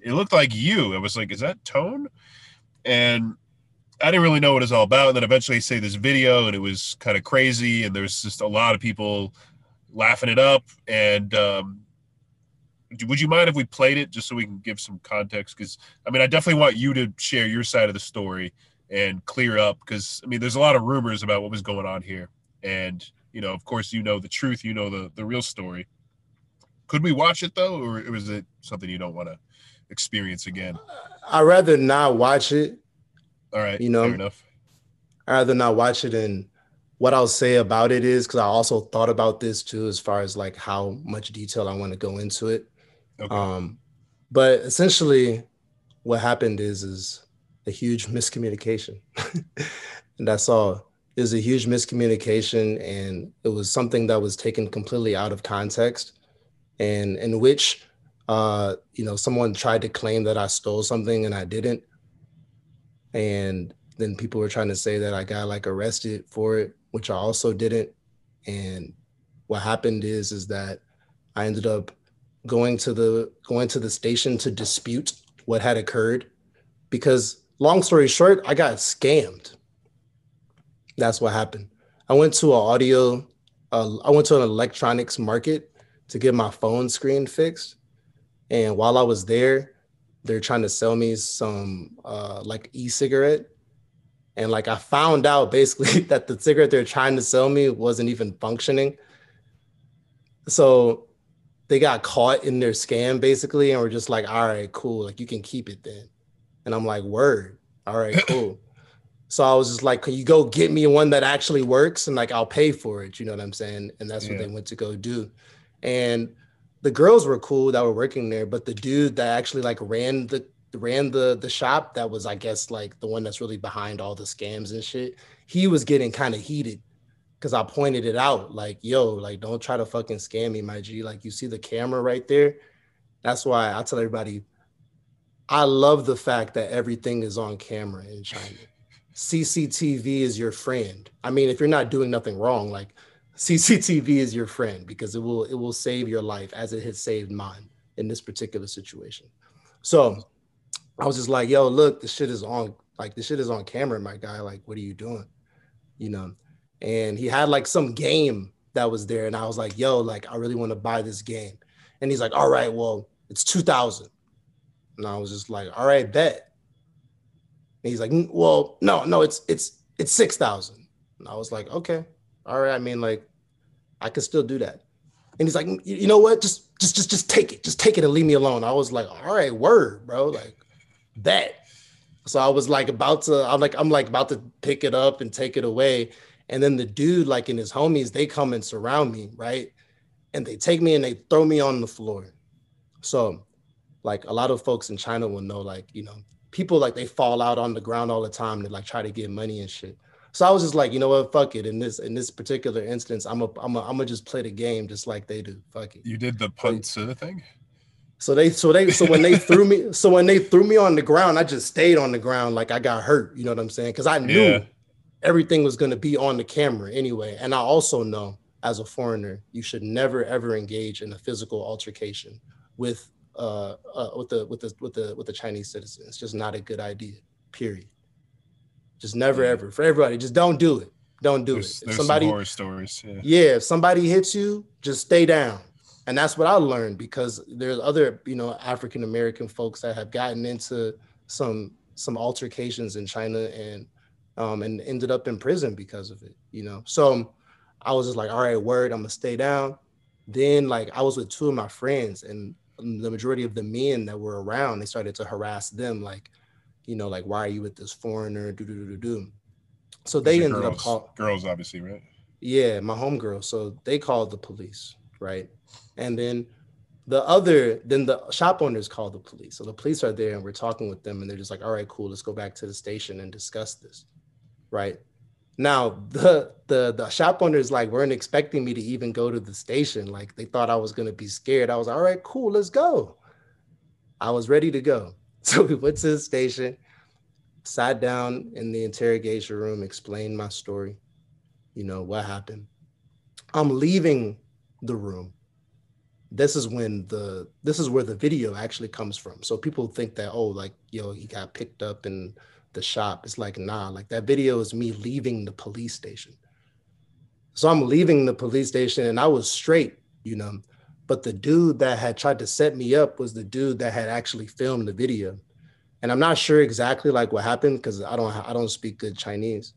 it looked like you. I was like, is that Tone? And I didn't really know what it was all about. And then eventually I say this video, and it was kind of crazy, and there's just a lot of people laughing it up. And um, would you mind if we played it just so we can give some context? Because I mean, I definitely want you to share your side of the story and clear up because I mean, there's a lot of rumors about what was going on here, and you know, of course, you know the truth, you know the the real story. Could we watch it though, or was it something you don't want to experience again? I'd rather not watch it. All right, you know, enough. I'd rather not watch it, and what I'll say about it is because I also thought about this too, as far as like how much detail I want to go into it. Okay. Um, but essentially, what happened is is a huge miscommunication, and that's all. It was a huge miscommunication, and it was something that was taken completely out of context, and in which, uh, you know, someone tried to claim that I stole something and I didn't, and then people were trying to say that I got like arrested for it, which I also didn't, and what happened is is that I ended up going to the going to the station to dispute what had occurred because long story short i got scammed that's what happened i went to an audio uh, i went to an electronics market to get my phone screen fixed and while i was there they're trying to sell me some uh, like e-cigarette and like i found out basically that the cigarette they're trying to sell me wasn't even functioning so they got caught in their scam basically and were just like, all right, cool. Like you can keep it then. And I'm like, word. All right, cool. So I was just like, can you go get me one that actually works? And like I'll pay for it. You know what I'm saying? And that's yeah. what they went to go do. And the girls were cool that were working there, but the dude that actually like ran the ran the the shop that was, I guess, like the one that's really behind all the scams and shit, he was getting kind of heated because I pointed it out, like, yo, like, don't try to fucking scam me, my G. Like, you see the camera right there. That's why I tell everybody, I love the fact that everything is on camera in China. CCTV is your friend. I mean, if you're not doing nothing wrong, like CCTV is your friend because it will it will save your life as it has saved mine in this particular situation. So I was just like, yo, look, the shit is on, like the shit is on camera, my guy. Like, what are you doing? You know, and he had like some game that was there and i was like yo like i really want to buy this game and he's like all right well it's 2000 and i was just like all right bet he's like mm, well no no it's it's it's 6000 and i was like okay all right i mean like i can still do that. And he's like mm, you know what? Just just just just take it. Just take it and leave me alone. I was like all right word bro like that so i was like about to i'm like i'm like about to pick it up and take it away. And then the dude, like in his homies, they come and surround me, right? And they take me and they throw me on the floor. So, like a lot of folks in China will know, like, you know, people like they fall out on the ground all the time to like try to get money and shit. So I was just like, you know what, fuck it. In this in this particular instance, I'm a I'm a I'm gonna just play the game just like they do. Fuck it. You did the punt thing. So they so they so when they threw me so when they threw me on the ground, I just stayed on the ground like I got hurt. You know what I'm saying? Because I knew yeah. everything was gonna be on the camera anyway. And I also know as a foreigner, you should never ever engage in a physical altercation with uh, uh with the with the with the with the Chinese citizens. It's just not a good idea. Period. Just never yeah. ever for everybody. Just don't do it. Don't do there's, it. If there's somebody horror stories. Yeah. yeah, if somebody hits you, just stay down. And that's what I learned because there's other, you know, African American folks that have gotten into some some altercations in China and um, and ended up in prison because of it, you know. So I was just like, all right, word, I'm gonna stay down. Then like I was with two of my friends and the majority of the men that were around, they started to harass them, like, you know, like, why are you with this foreigner? Do do do do do. So they ended girls, up calling girls, obviously, right? Yeah, my homegirl. So they called the police, right? And then the other, then the shop owners called the police. So the police are there and we're talking with them and they're just like, all right, cool, let's go back to the station and discuss this, right? Now the the the shop owners like weren't expecting me to even go to the station. Like they thought I was gonna be scared. I was all right, cool, let's go. I was ready to go. So we went to the station, sat down in the interrogation room, explained my story, you know, what happened. I'm leaving the room. This is when the this is where the video actually comes from. So people think that, oh, like, yo, he got picked up and the shop. It's like, nah, like that video is me leaving the police station. So I'm leaving the police station and I was straight, you know. But the dude that had tried to set me up was the dude that had actually filmed the video. And I'm not sure exactly like what happened because I don't I don't speak good Chinese,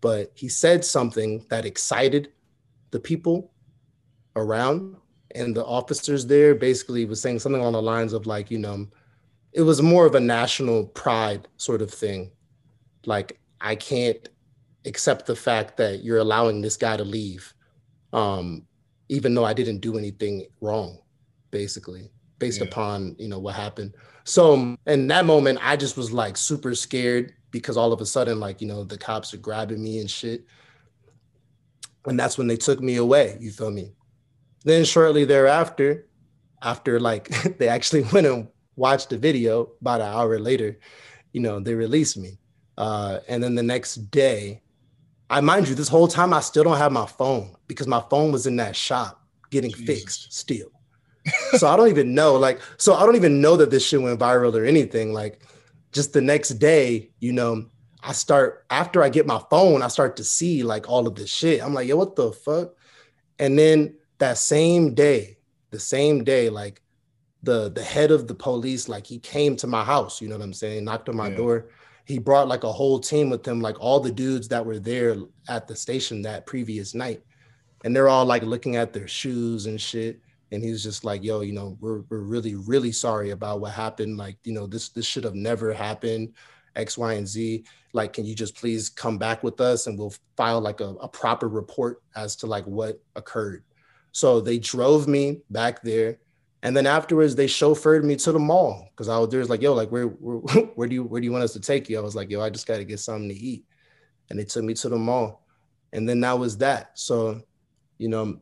but he said something that excited the people around and the officers there basically was saying something along the lines of like, you know, it was more of a national pride sort of thing. Like I can't accept the fact that you're allowing this guy to leave, um, even though I didn't do anything wrong, basically, based yeah. upon you know what happened. So in that moment, I just was like super scared because all of a sudden, like you know, the cops are grabbing me and shit, and that's when they took me away. You feel me? Then shortly thereafter, after like they actually went and watched the video about an hour later, you know, they released me. Uh, and then the next day, I mind you, this whole time I still don't have my phone because my phone was in that shop getting Jesus. fixed still. so I don't even know, like, so I don't even know that this shit went viral or anything. Like, just the next day, you know, I start after I get my phone, I start to see like all of this shit. I'm like, yo, what the fuck? And then that same day, the same day, like the the head of the police, like he came to my house, you know what I'm saying, knocked on my yeah. door. He brought like a whole team with him, like all the dudes that were there at the station that previous night. And they're all like looking at their shoes and shit. And he's just like, yo, you know, we're we're really, really sorry about what happened. Like, you know, this this should have never happened. X, Y, and Z. Like, can you just please come back with us and we'll file like a, a proper report as to like what occurred. So they drove me back there and then afterwards, they chauffeured me to the mall because I was there. Was like, yo, like where, where, where do you where do you want us to take you? I was like, yo, I just got to get something to eat, and they took me to the mall, and then that was that. So, you know,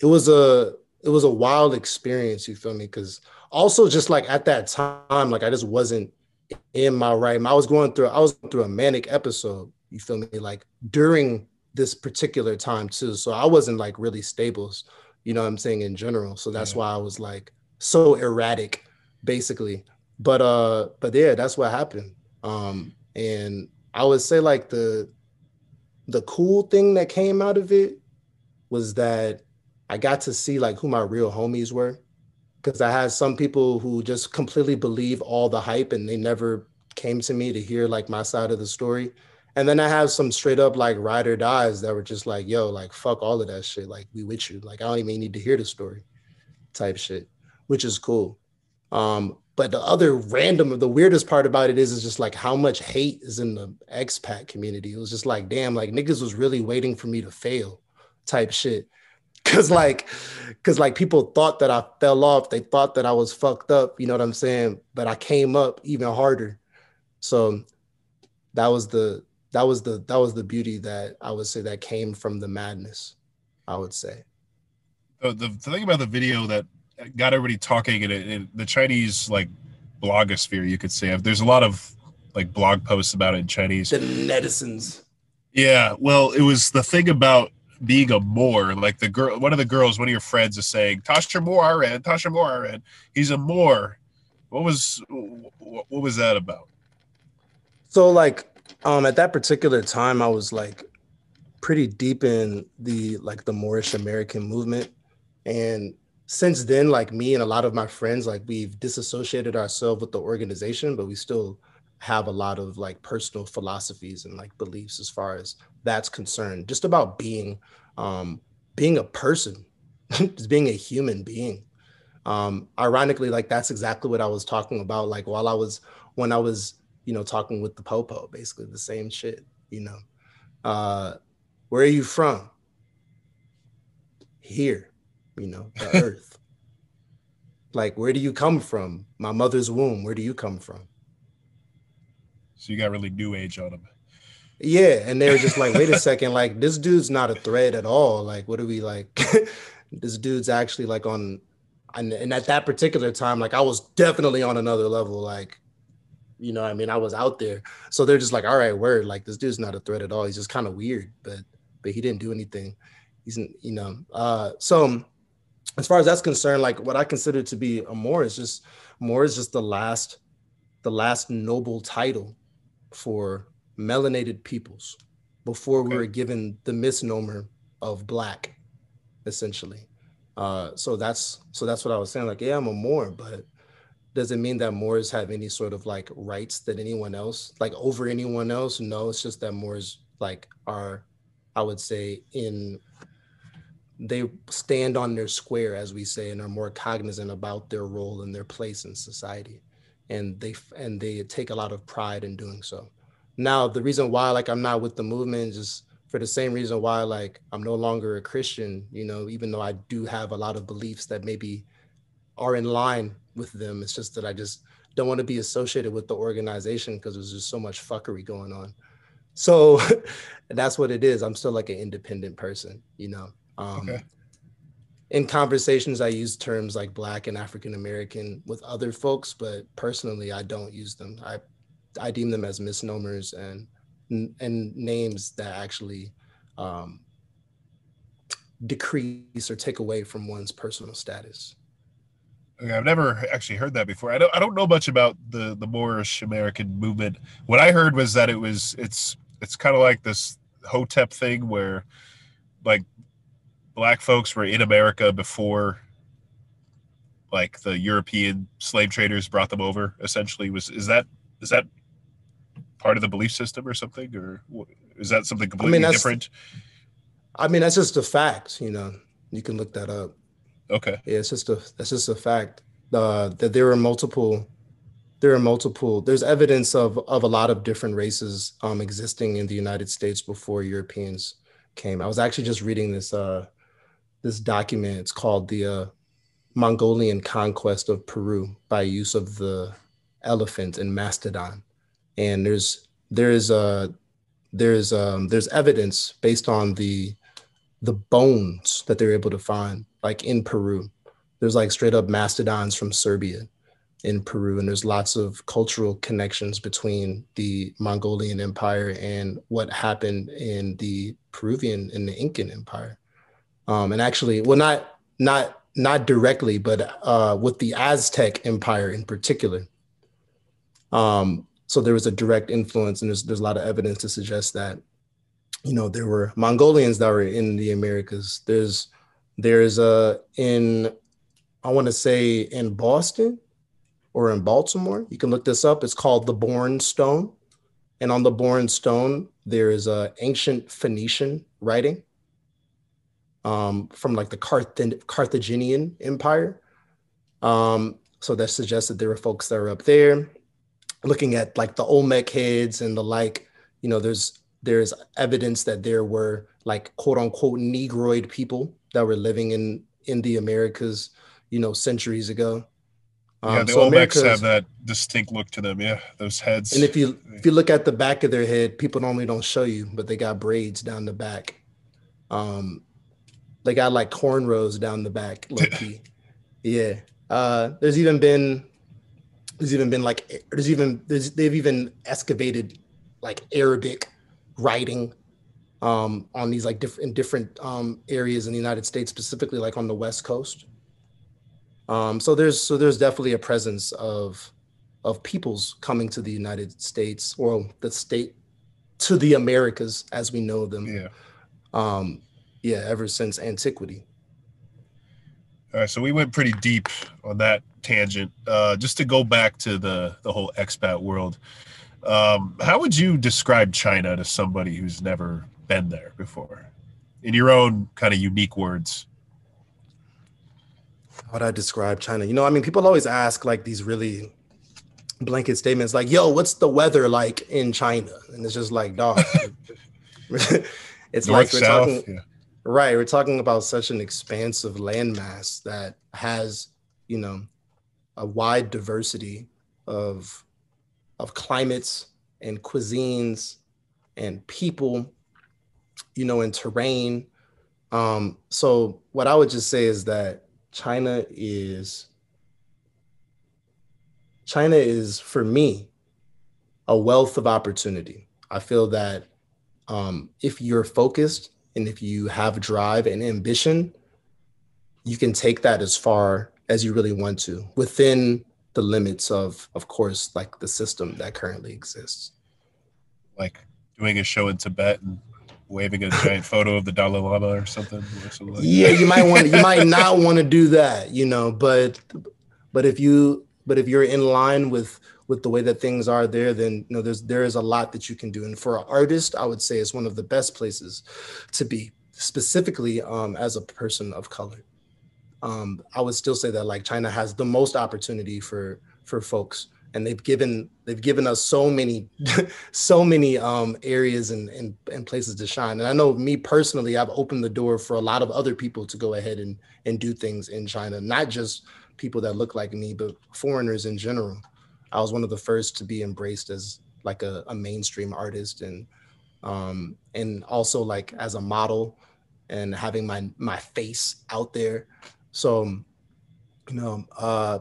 it was a it was a wild experience. You feel me? Because also just like at that time, like I just wasn't in my right. I was going through I was through a manic episode. You feel me? Like during this particular time too. So I wasn't like really stable you know what I'm saying, in general. So that's yeah. why I was like so erratic, basically. But uh, but yeah, that's what happened. Um, and I would say like the the cool thing that came out of it was that I got to see like who my real homies were. Cause I had some people who just completely believe all the hype and they never came to me to hear like my side of the story. And then I have some straight up like ride or dies that were just like, yo, like fuck all of that shit. Like we with you. Like I don't even need to hear the story type shit, which is cool. Um, but the other random, the weirdest part about it is, is just like how much hate is in the expat community. It was just like, damn, like niggas was really waiting for me to fail type shit. Cause like, cause like people thought that I fell off. They thought that I was fucked up. You know what I'm saying? But I came up even harder. So that was the that was the that was the beauty that I would say that came from the madness. I would say. The, the, thing about the video that got everybody talking in, the Chinese like blogosphere, you could say, there's a lot of like blog posts about it in Chinese. The netizens. Yeah, well, it was the thing about being a Moor. Like the girl, one of the girls, one of your friends is saying, "Tasha Moore, I read. Tasha Moore, I read. He's a Moor." What was what was that about? So like um at that particular time I was like pretty deep in the like the Moorish American movement. And since then like me and a lot of my friends like we've disassociated ourselves with the organization but we still have a lot of like personal philosophies and like beliefs as far as that's concerned. Just about being um being a person just being a human being. Um ironically like that's exactly what i was talking about like while i was when i was you know talking with the popo basically the same shit you know. Uh where are you from? Here you know the earth. Like where do you come from? My mother's womb where do you come from? So you got really new age on them yeah and they were just like wait a second like this dude's not a threat at all. Like what are we like this dude's actually like on and, and at that particular time like i was definitely on another level like you know i mean? I was out there. So they're just like all right word like this dude's not a threat at all. He's just kind of weird but but he didn't do anything. He's you know. Uh so as far as that's concerned like what i consider to be a Moor is just Moor is just the last the last noble title for melanated peoples before okay. we were given the misnomer of black essentially. Uh so that's so that's what i was saying like yeah i'm a Moor but does it mean that moors have any sort of like rights that anyone else? Like over anyone else? No it's just that moors like are i would say in they stand on their square as we say and are more cognizant about their role and their place in society. And they and they take a lot of pride in doing so. Now the reason why like i'm not with the movement is for the same reason why like i'm no longer a christian you know even though i do have a lot of beliefs that maybe are in line with them. It's just that i just don't want to be associated with the organization because there's just so much fuckery going on. So that's what it is. I'm still like an independent person you know? Um, okay. in conversations i use terms like black and african american with other folks but personally i don't use them. I I deem them as misnomers and and names that actually um, decrease or take away from one's personal status. Okay, I've never actually heard that before. I don't I don't know much about the the Moorish American movement. What I heard was that it was it's it's kind of like this Hotep thing where like black folks were in America before like the European slave traders brought them over essentially was is that is that part of the belief system or something, or is that something completely I mean, different? I mean, that's just a fact. You know, you can look that up. Okay. Yeah, it's just a that's just a fact. Uh, that there are multiple there are multiple there's evidence of of a lot of different races um, existing in the united states before europeans came i was actually just reading this uh this document it's called the uh, mongolian conquest of peru by use of the elephant and mastodon and there's there's uh there's um there's evidence based on the the bones that they're able to find like in Peru. There's like straight up mastodons from Siberia in Peru, and there's lots of cultural connections between the Mongolian Empire and what happened in the Peruvian and the Incan Empire. Um, and actually, well, not not not directly, but uh, with the Aztec Empire in particular. Um, so there was a direct influence, and there's there's a lot of evidence to suggest that, you know, there were Mongolians that were in the Americas. There's there's a in I want to say in Boston or in Baltimore. You can look this up. It's called the Bourne Stone, and on the Bourne Stone there is a ancient Phoenician writing um, from like the Carth- Carthaginian Empire. Um, so that suggests that there were folks that were up there looking at like the Olmec heads and the like, you know, there's there's evidence that there were like quote unquote Negroid people that were living in in the Americas, you know, centuries ago. Um, yeah, the so Olmecs have that distinct look to them. Yeah, those heads. And if you if you look at the back of their head, people normally don't show you, but they got braids down the back. Um, they got like cornrows down the back, yeah. Uh, there's even been there's even been like there's even there's, they've even excavated like Arabic writing um, on these like different different um, areas in the United States, specifically like on the West Coast. Um, so there's so there's definitely a presence of of peoples coming to the United States or the state to the Americas as we know them. Yeah. Um, yeah, ever since antiquity. All right, so we went pretty deep on that tangent. Uh, just to go back to the the whole expat world, um, how would you describe China to somebody who's never been there before, in your own kind of unique words? How would I describe China? You know, I mean, people always ask like these really blanket statements, like, "Yo, what's the weather like in China?" And it's just like, dog. it's North, like we're South, talking. Yeah Right. We're talking about such an expansive landmass that has, you know, a wide diversity of of climates and cuisines and people, you know, in terrain. Um, so what I would just say is that China is China is for me a wealth of opportunity. I feel that um, if you're focused and if you have drive and ambition, you can take that as far as you really want to within the limits of, of course, like the system that currently exists. Like doing a show in Tibet and waving a giant photo of the Dalai Lama or something. Or something like yeah, you might want you might not want to do that, you know, but but if you but if you're in line with with the way that things are there, then you know there's there is a lot that you can do. And for an artist, I would say it's one of the best places to be, specifically um, as a person of color. Um, I would still say that like China has the most opportunity for for folks, and they've given they've given us so many so many um, areas and, and and places to shine. And I know me personally, I've opened the door for a lot of other people to go ahead and and do things in China, not just people that look like me, but foreigners in general. I was one of the first to be embraced as like a, a mainstream artist and um, and also like as a model and having my my face out there. So you know, uh,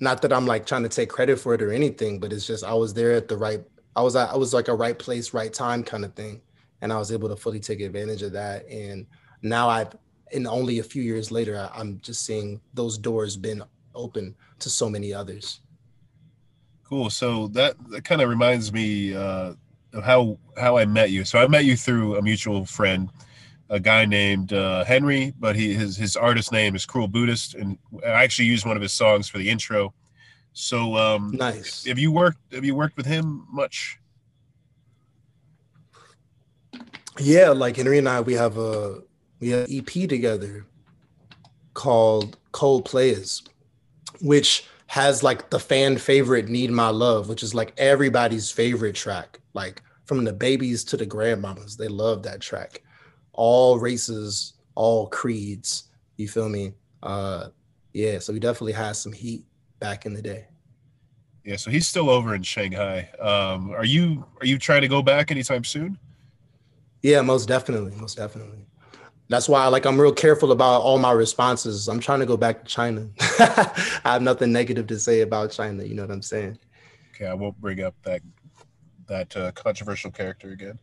not that I'm like trying to take credit for it or anything, but it's just I was there at the right. I was I was like a right place, right time kind of thing, and I was able to fully take advantage of that. And now I've, and only a few years later, I, I'm just seeing those doors been open to so many others. Cool. So that, that kind of reminds me uh, of how how I met you. So I met you through a mutual friend, a guy named uh, Henry, but he his his artist name is Cruel Buddhist, and I actually used one of his songs for the intro. So um, nice. Have you worked Have you worked with him much? Yeah, like Henry and I, we have a we have EP together called Cold Players, which has like the fan favorite Need My Love, which is like everybody's favorite track. Like from the babies to the grandmamas, they love that track. All races, all creeds. You feel me? Uh yeah, so he definitely had some heat back in the day. Yeah, so he's still over in Shanghai. Um, are you are you trying to go back anytime soon? Yeah, most definitely, most definitely that's why like I'm real careful about all my responses. I'm trying to go back to China. I have nothing negative to say about China. You know what I'm saying? Okay, I won't bring up that that uh, controversial character again.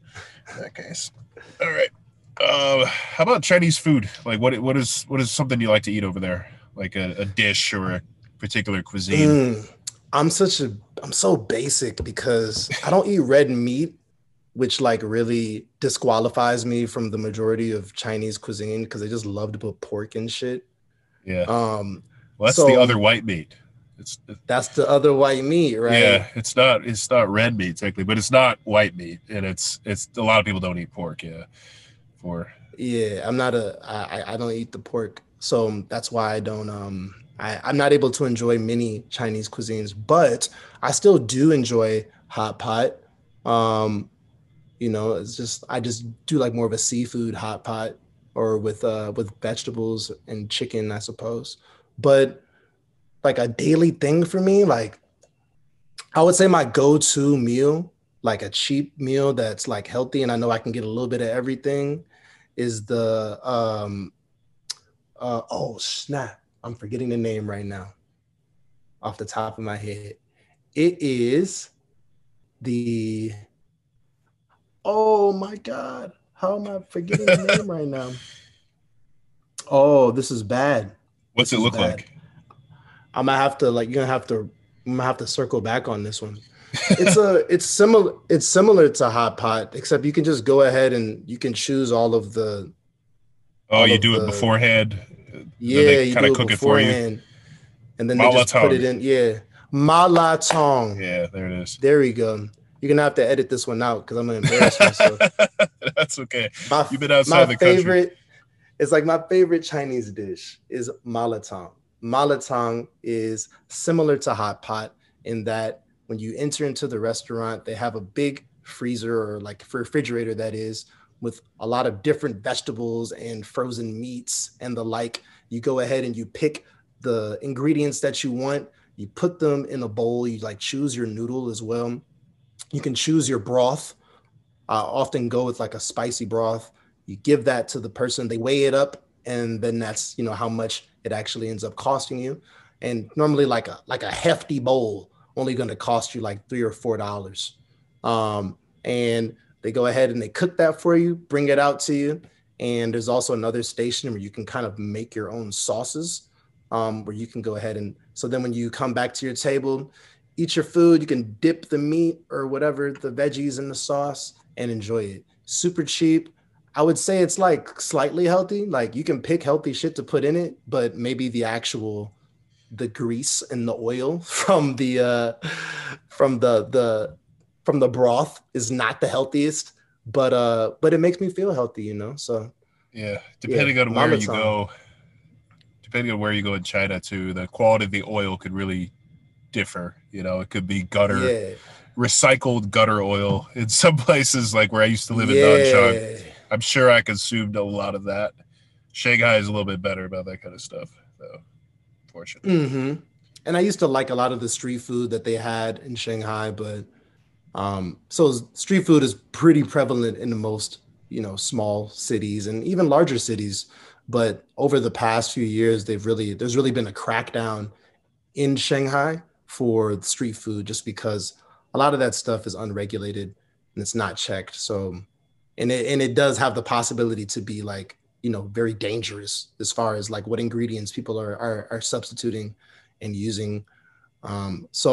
In that case, all right. Uh, how about Chinese food? Like, what what is what is something you like to eat over there? Like a, a dish or a particular cuisine? Mm, I'm such a I'm so basic because I don't eat red meat which like really disqualifies me from the majority of Chinese cuisine because they just love to put pork and shit. Yeah. Um, well, that's so, the other white meat. It's that's the other white meat, right? Yeah, it's not it's not red meat technically, but it's not white meat, and it's it's a lot of people don't eat pork. Yeah, yeah, I'm not a I I don't eat the pork, so that's why I don't um I I'm not able to enjoy many Chinese cuisines, but I still do enjoy hot pot. Um, you know, it's just I just do like more of a seafood hot pot or with uh with vegetables and chicken, I suppose. But like a daily thing for me, like I would say my go-to meal, like a cheap meal that's like healthy and I know I can get a little bit of everything, is the um uh oh snap. I'm forgetting the name right now off the top of my head. It is the oh my god. How am I forgetting the name right now? Oh, this is bad. What's it look bad. like? I'm gonna have to like you're gonna have to I'm gonna have to circle back on this one. It's a it's similar it's similar to hot pot, except you can just go ahead and you can choose all of the Oh, you of do it beforehand. yeah they do it cook it for you? beforehand, and then they just put it in yeah malatang. Yeah, there it is. There we go. You're gonna have to edit this one out because I'm gonna embarrass myself. That's okay. My, You've been outside my the country. favorite it's like my favorite chinese dish is malatang malatang is similar to hot pot in that when you enter into the restaurant they have a big freezer or like refrigerator that is with a lot of different vegetables and frozen meats and the like. You go ahead and you pick the ingredients that you want. You put them in a bowl. You like choose your noodle as well. You can choose your broth. I often go with like a spicy broth. You give that to the person, they weigh it up, and then that's you know how much it actually ends up costing you. And normally, like a like a hefty bowl, only going to cost you like three or four dollars. Um, and they go ahead and they cook that for you, bring it out to you. And there's also another station where you can kind of make your own sauces, um, where you can go ahead and so then when you come back to your table, eat your food. You can dip the meat or whatever the veggies in the sauce and enjoy it. Super cheap. I would say it's like slightly healthy. Like you can pick healthy shit to put in it, but maybe the actual the grease and the oil from the uh from the the from the broth is not the healthiest, but uh but it makes me feel healthy, you know. So Yeah, depending on where you go, depending on where you go in China, too, the quality of the oil could really differ. You know, it could be gutter, yeah. recycled gutter oil. In some places, like where I used to live in Nanchang, Yeah. I'm sure I consumed a lot of that. Shanghai is a little bit better about that kind of stuff, though. Fortunately, hmm And I used to like a lot of the street food that they had in Shanghai, but um, so street food is pretty prevalent in the most you know small cities and even larger cities. But over the past few years, they've really there's really been a crackdown in Shanghai for street food, just because a lot of that stuff is unregulated and it's not checked. So, and it and it does have the possibility to be like you know very dangerous as far as like what ingredients people are are, are substituting and using um so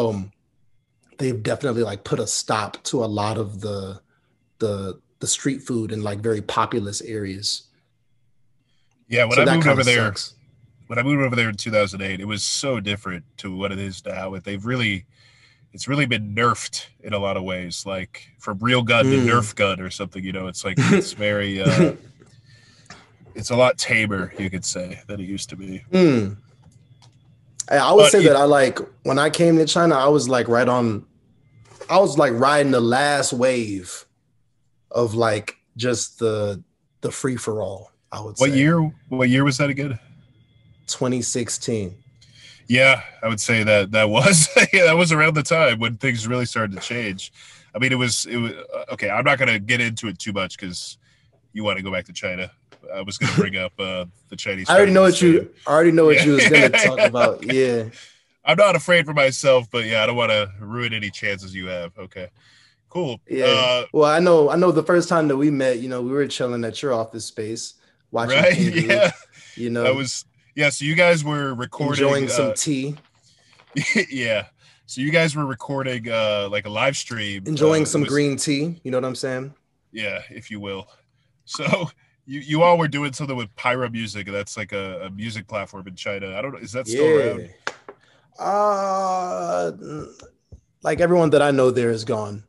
they've definitely like put a stop to a lot of the the the street food in like very populous areas yeah. When so I moved over there, sucks when I moved over there in 2008, it was so different to what it is now. It they've really, it's really been nerfed in a lot of ways, like from real gun Mm. to nerf gun or something. You know, it's like it's very, uh, it's a lot tamer, you could say, than it used to be. I, I would But say it- that I like when I came to China, I was like right on, I was like riding the last wave of like just the the free for all. I would What say year? What year was that again? 2016. Yeah, I would say that that was yeah, that was around the time when things really started to change. I mean, it was it was uh, okay. I'm not gonna get into it too much because you want to go back to China. I was gonna bring up uh, the Chinese. I already know what you I already know what you was gonna talk about. Yeah. I'm not afraid for myself, but yeah, I don't want to ruin any chances you have. Okay, cool. Yeah. Uh, well, I know I know the first time that we met, you know, we were chilling at your office space, watching right? King Yeah, you know, I was yeah. So you guys were recording. enjoying some uh, tea, yeah. So you guys were recording uh like a live stream, enjoying uh, some was- green tea, you know what I'm saying? yeah, if you will. So you you all were doing something with Pyra Music. That's like a, a music platform in China. I don't know. Is that still around? Uh like everyone that I know there is gone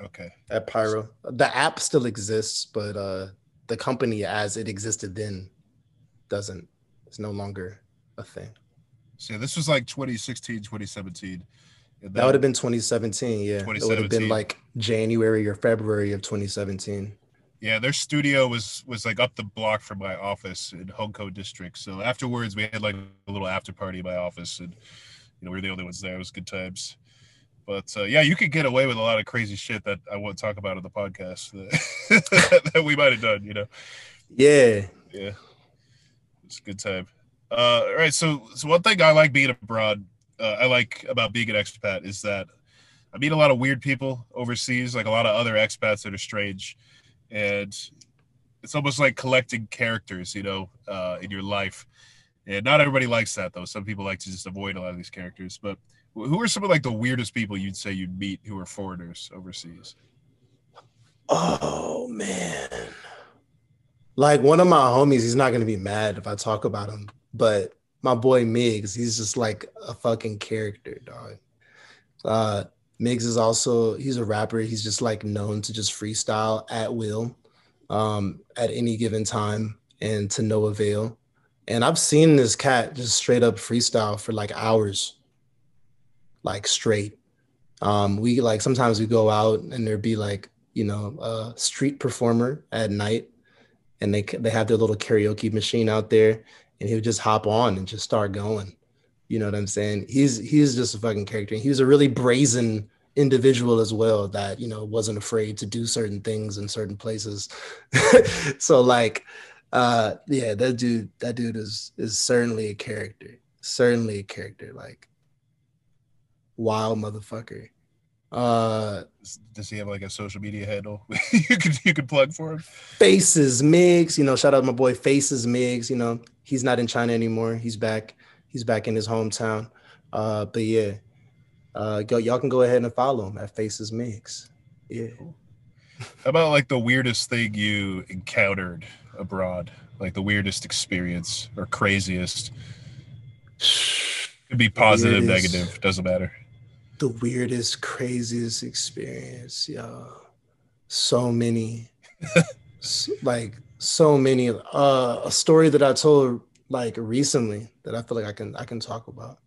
Okay. at Pyro. The app still exists, but uh the company as it existed then doesn't. It's no longer a thing. So this was like 2016, 2017. And That would have been 2017. Yeah, it would have been like January or February of 2017. Yeah, their studio was was like up the block from my office in Hongkou district. So afterwards, we had like a little after party in my office, and you know we were the only ones there. It was good times. But uh, yeah, you could get away with a lot of crazy shit that I won't talk about on the podcast that, that we might have done. You know. Yeah. Yeah. It's a good time. Uh, all right. So, so one thing I like being abroad, uh, I like about being an expat is that I meet a lot of weird people overseas, like a lot of other expats that are strange, and it's almost like collecting characters, you know, uh, in your life. And not everybody likes that though. Some people like to just avoid a lot of these characters. But who are some of like the weirdest people you'd say you'd meet who are foreigners overseas? Oh man. Like one of my homies, he's not gonna be mad if I talk about him, but my boy Migs, he's just like a fucking character, dog. Uh Migs is also he's a rapper. He's just like known to just freestyle at will, um, at any given time and to no avail. And I've seen this cat just straight up freestyle for like hours, like straight. Um, we like sometimes we go out and there'd be like you know a street performer at night, and they they have their little karaoke machine out there, and he would just hop on and just start going. You know what I'm saying? He's he's just a fucking character. He was a really brazen individual as well that you know wasn't afraid to do certain things in certain places. so like, uh, yeah, that dude that dude is is certainly a character. Certainly a character. Like, wild motherfucker. Uh, does he have like a social media handle you could you could plug for him? Faces Migs, you know, shout out my boy Faces Migs. You know, he's not in China anymore. He's back. He's back in his hometown. Uh, but yeah, uh, go, y'all can go ahead and follow him at Faces Migs. Yeah. How about like the weirdest thing you encountered abroad? Like the weirdest experience or craziest? Could be positive, weirdest, negative, doesn't matter. The weirdest, craziest experience, yeah. So many, like so many. Uh, a story that I told like recently that I feel like I can I can talk about.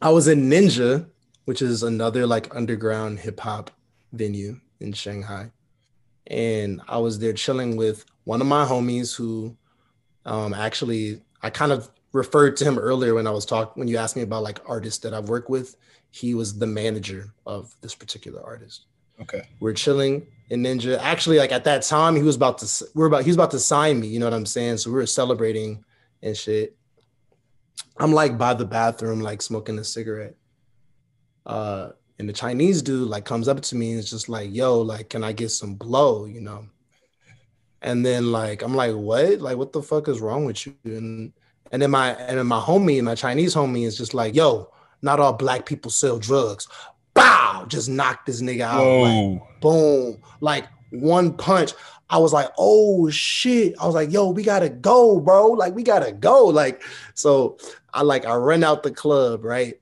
I was in Ninja, which is another like underground hip hop venue in Shanghai, and I was there chilling with one of my homies who, um, actually I kind of referred to him earlier when I was talking when you asked me about like artists that I've worked with. He was the manager of this particular artist. Okay. We're chilling in Ninja. Actually, like at that time, he was about to we're about he was about to sign me. You know what I'm saying? So we were celebrating and shit. I'm like by the bathroom, like smoking a cigarette. Uh, and the Chinese dude like comes up to me and is just like, "Yo, like, can I get some blow?" You know. And then like I'm like, "What? Like, what the fuck is wrong with you?" And and then my and then my homie, my Chinese homie, is just like, "Yo, not all black people sell drugs." Bow, just knocked this nigga out. Like, boom, like one punch. I was like, oh shit. I was like, yo, we gotta go, bro. Like, we gotta go. Like, so I like I run out the club, right?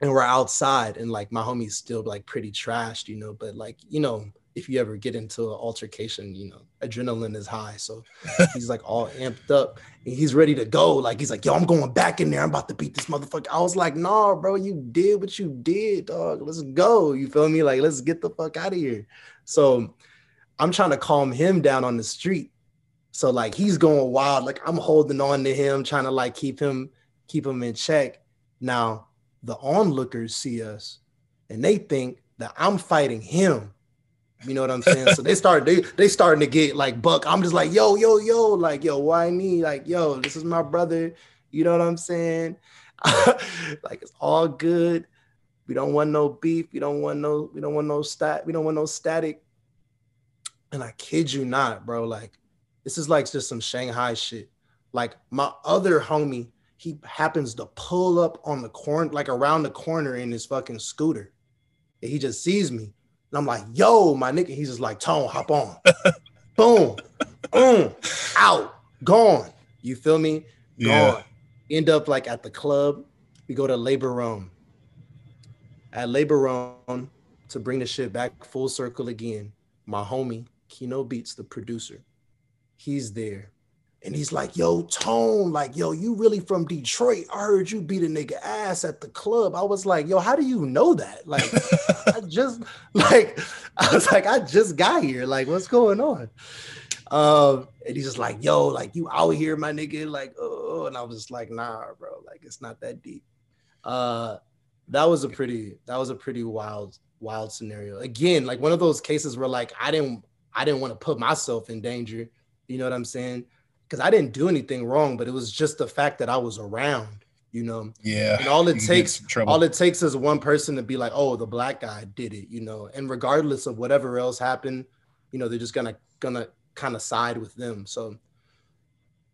And we're outside, and like my homie's still like pretty trashed, you know. But like, you know, if you ever get into an altercation, you know, adrenaline is high. So he's like all amped up and he's ready to go. Like he's like, yo, I'm going back in there. I'm about to beat this motherfucker. I was like, nah, bro, you did what you did, dog. Let's go. You feel me? Like, let's get the fuck out of here. So I'm trying to calm him down on the street. So like he's going wild. Like I'm holding on to him, trying to like keep him, keep him in check. Now the onlookers see us and they think that I'm fighting him. You know what I'm saying? so they start they they starting to get like buck. I'm just like, yo, yo, yo, like, yo, why me? Like, yo, this is my brother. You know what I'm saying? like it's all good. We don't want no beef. We don't want no, we don't want no stat, we don't want no static. And I kid you not, bro. Like, this is like just some Shanghai shit. Like my other homie, he happens to pull up on the corner, like around the corner in his fucking scooter. And he just sees me. And I'm like, yo, my nigga. He's just like, Tone, hop on. Boom. Boom. Out. Gone. You feel me? Gone. Yeah. End up like at the club. We go to Labor Room. At Labor Room, to bring the shit back full circle again, my homie Kino Beats, the producer, he's there. And he's like, yo, Tone, like, yo, you really from Detroit. I heard you beat a nigga ass at the club. I was like, yo, how do you know that? Like, I just like, I was like, I just got here. Like, what's going on? Um, and he's just like, yo, like you out here, my nigga. Like, oh, and I was just like, nah, bro, like it's not that deep. Uh that was a pretty, that was a pretty wild, wild scenario. Again, like one of those cases where like I didn't I didn't want to put myself in danger. You know what I'm saying? Because I didn't do anything wrong, but it was just the fact that I was around, you know. Yeah. And all it takes, all it takes is one person to be like, oh, the black guy did it, you know. And regardless of whatever else happened, you know, they're just gonna gonna kind of side with them. So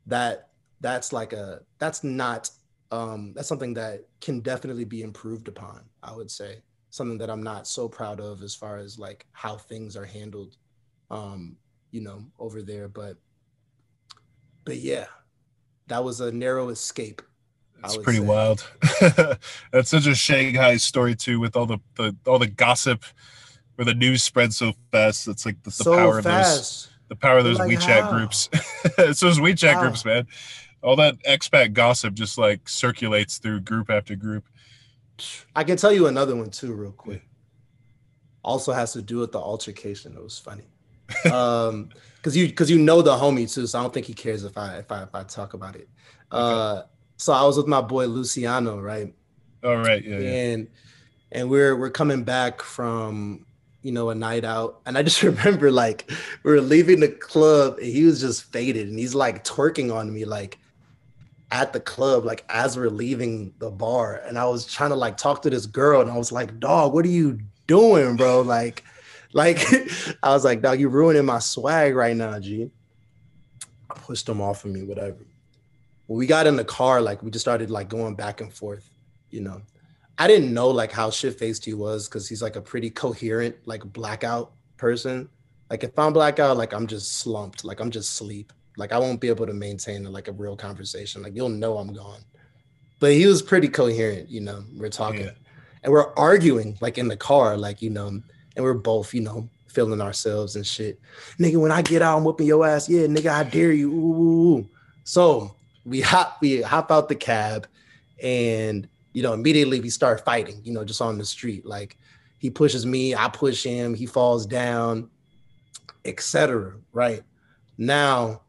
that that's like a that's not um that's something that can definitely be improved upon, I would say. Something that I'm not so proud of as far as like how things are handled um, you know, over there. But but yeah, that was a narrow escape. It's pretty say. wild. That's such a Shanghai story too, with all the, the all the gossip where the news spreads so fast. It's like the, the so power fast. of those the power of those like, WeChat how? groups. it's those WeChat how? groups, man. All that expat gossip just like circulates through group after group. I can tell you another one too, real quick. Also has to do with the altercation. It was funny um, because you because you know the homie too, so I don't think he cares if I if I if I talk about it. Uh, so I was with my boy Luciano, right? All right, yeah, and yeah. and we're we're coming back from you know a night out, and I just remember like we were leaving the club, and he was just faded, and he's like twerking on me like at the club, like as we're leaving the bar, and I was trying to like talk to this girl, and I was like, "Dog, what are you doing, bro?" Like like I was like, dog, you're ruining my swag right now, G. I pushed him off of me, whatever. When we got in the car, like we just started like going back and forth, you know. I didn't know like how shit faced he was because he's like a pretty coherent, like blackout person. Like if I'm blackout, like I'm just slumped, like I'm just sleep. Like I won't be able to maintain like a real conversation. Like you'll know I'm gone. But he was pretty coherent, you know. We're talking yeah. and we're arguing like in the car, like, you know, and we're both, you know, feeling ourselves and shit. Nigga, when I get out, I'm whooping your ass. Yeah, nigga, I dare you. Ooh. So we hop, we hop out the cab, and you know, immediately we start fighting. You know, just on the street. Like he pushes me, I push him, he falls down, etc. Right now,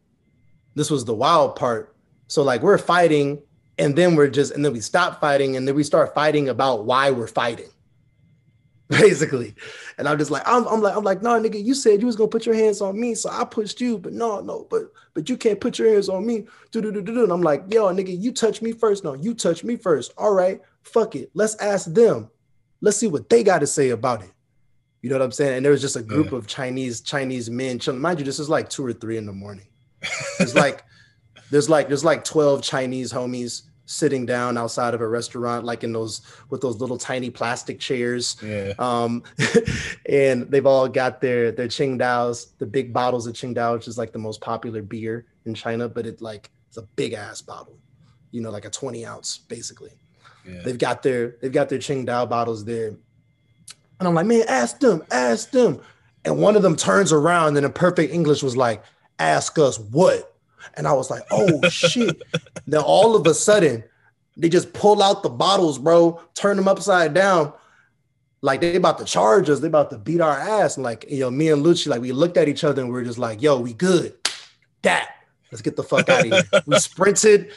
this was the wild part. So like we're fighting, and then we're just, and then we stop fighting, and then we start fighting about why we're fighting basically. And I'm just like, I'm, I'm like, I'm like, no, nigga, you said you was gonna put your hands on me, so I pushed you, but no, no, but but you can't put your hands on me. Do do do do. And I'm like, yo, nigga, you touch me first. No, you touch me first. All right, fuck it. Let's ask them. Let's see what they got to say about it. You know what I'm saying? And there was just a group yeah. of Chinese Chinese men. Mind you, this is like two or three in the morning. It's like there's like there's like 12 Chinese homies sitting down outside of a restaurant, like in those with those little tiny plastic chairs. Yeah. Um, and they've all got their their Tsingtaos, the big bottles of Tsingtao, which is like the most popular beer in China, but it like it's a big ass bottle, you know, like a 20 ounce basically. Yeah. They've got their they've got their Tsingtao bottles there. And I'm like, man, ask them, ask them. And one of them turns around and in perfect English was like, ask us what? And I was like, oh shit. then all of a sudden, they just pull out the bottles, bro, turn them upside down. Like they about to charge us, they about to beat our ass. And like, you know, me and Lucci, like we looked at each other and we are just like, yo, we good. That let's get the fuck out of here. we sprinted,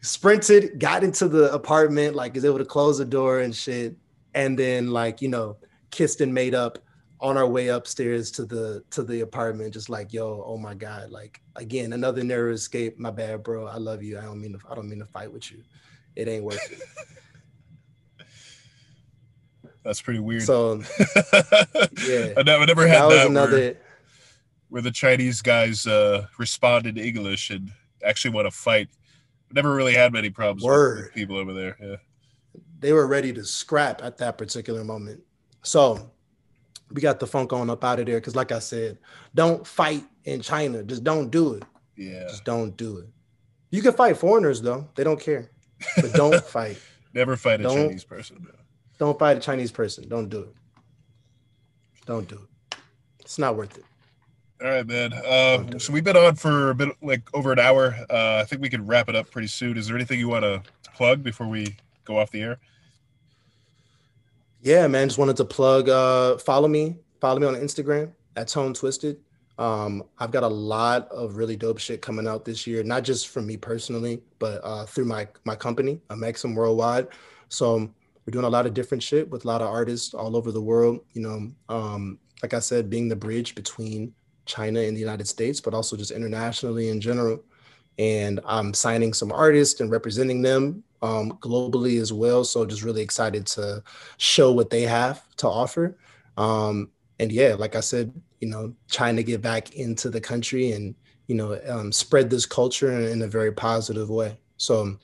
sprinted, got into the apartment, like is able to close the door and shit. And then like, you know, kissed and made up on our way upstairs to the to the apartment, just like, yo, oh my God, like again, another narrow escape. My bad, bro. I love you. I don't mean to, I don't mean to fight with you. It ain't worth it. That's pretty weird. So yeah. I never, never had that, that another where, where, the Chinese guys uh responded in English and actually want to fight. Never really had many problems with, with people over there. Yeah. They were ready to scrap at that particular moment. So we got the funk on up out of there because, like I said, don't fight in China. Just don't do it. Yeah. Just don't do it. You can fight foreigners though; they don't care. But don't fight. Never fight a don't, Chinese person. Don't fight a Chinese person. Don't do it. Don't do it. It's not worth it. All right, man. Uh, so we've been on for a bit, like over an hour. Uh, I think we can wrap it up pretty soon. Is there anything you want to plug before we go off the air? Yeah, man. Just wanted to plug. Uh, follow me. Follow me on Instagram at Tone Twisted. Um, I've got a lot of really dope shit coming out this year, not just from me personally, but uh, through my my company, Amexum Worldwide. So we're doing a lot of different shit with a lot of artists all over the world. You know, um, like I said, being the bridge between China and the United States, but also just internationally in general. And I'm signing some artists and representing them um, globally as well. So just really excited to show what they have to offer. Um, and yeah, like I said, you know, trying to get back into the country and you know um, spread this culture in, in, a very positive way. So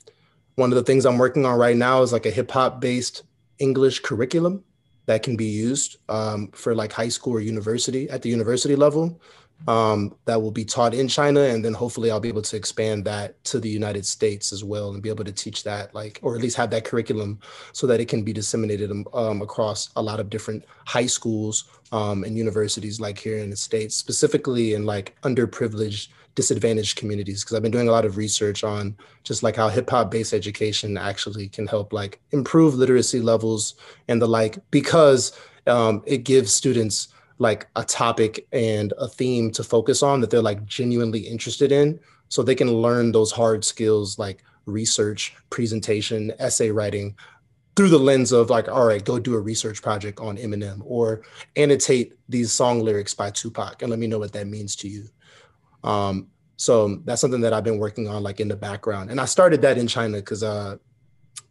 one of the things I'm working on right now is like a hip hop based English curriculum that can be used um, for like high school or university at the university level um, that will be taught in China. And then hopefully I'll be able to expand that to the United States as well and be able to teach that, like, or at least have that curriculum so that it can be disseminated um, um across a lot of different high schools um, and universities, like here in the States, specifically in like underprivileged disadvantaged communities because I've been doing a lot of research on just like how hip hop based education actually can help like improve literacy levels and the like because um, it gives students like a topic and a theme to focus on that they're like genuinely interested in so they can learn those hard skills like research presentation essay writing through the lens of like all right go do a research project on eminem or annotate these song lyrics by tupac and let me know what that means to you um, so that's something that I've been working on like in the background. And I started that in China because uh,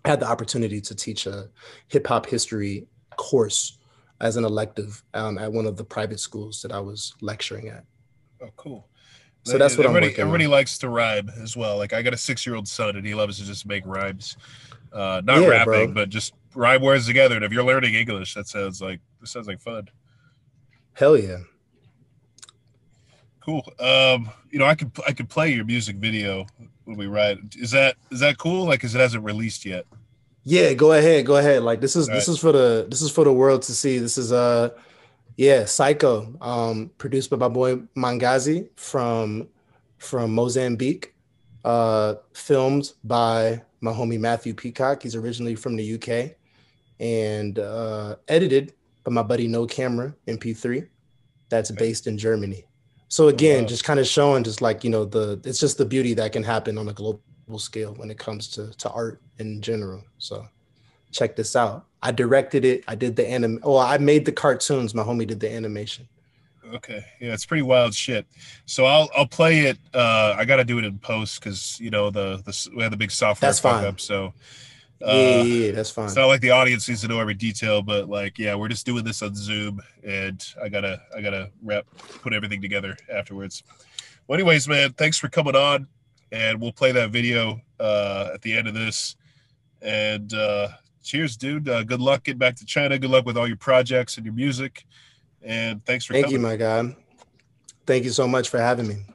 I had the opportunity to teach a hip hop history course as an elective um, at one of the private schools that I was lecturing at. Oh, cool. So that's what everybody, I'm everybody on. likes to rhyme as well. Like I got a six year old son and he loves to just make rhymes. Uh, not Yeah, rapping, bro. but just rhyme words together. And if you're learning English, that sounds like this sounds like fun. Hell yeah. Cool. Um, you know, I could I could play your music video when we write. Is that is that cool? Like, cause it hasn't released yet. Yeah, go ahead, go ahead. Like this is this Right. is for the this is for the world to see. This is uh yeah, Psycho, um, produced by my boy Mangazi from from Mozambique, uh, filmed by my homie Matthew Peacock. He's originally from the UK, and uh, edited by my buddy No Camera MP3, that's based in Germany. So again, wow. just kind of showing just like you know the it's just the beauty that can happen on a global scale when it comes to to art in general. So check this out. I directed it. I did the anim. Oh, I made the cartoons. My homie did the animation. Okay, yeah, it's pretty wild shit. So I'll I'll play it. Uh, I got to do it in post because you know the the we had the big software That's fine. up. So uh, yeah, yeah, yeah, that's fine. it's not like the audience needs to know every detail, but like yeah, we're just doing this on Zoom, and I gotta I gotta wrap put everything together afterwards. Well, anyways, man, thanks for coming on, and we'll play that video uh, at the end of this. And uh, cheers, dude. Uh, good luck getting back to China. Good luck with all your projects and your music. And thanks for Thank you, coming. my guy. Thank you so much for having me.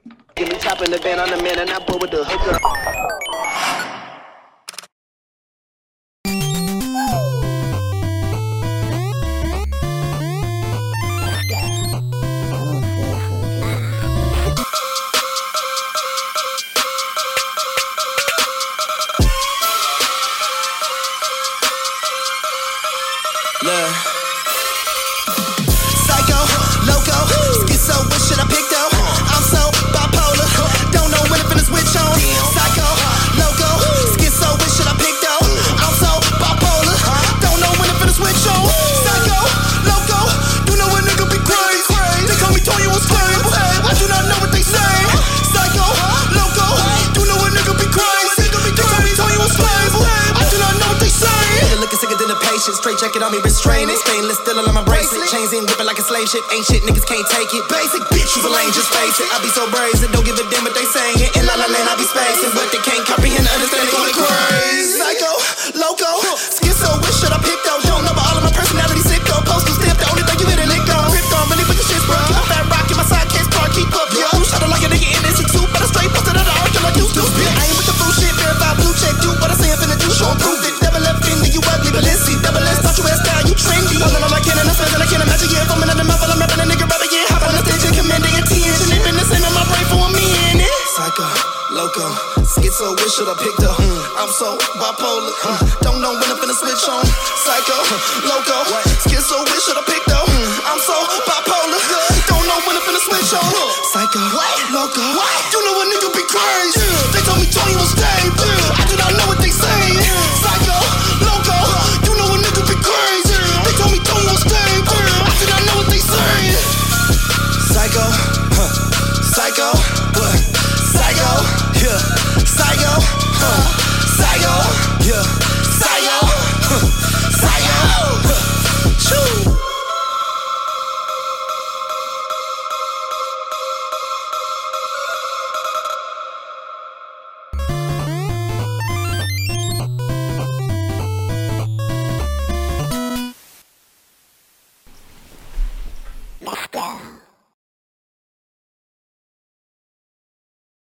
Ship. Ain't shit, niggas can't take it. Basic bitch, you a lame, just face it. I be so brazen, don't give a damn what they saying.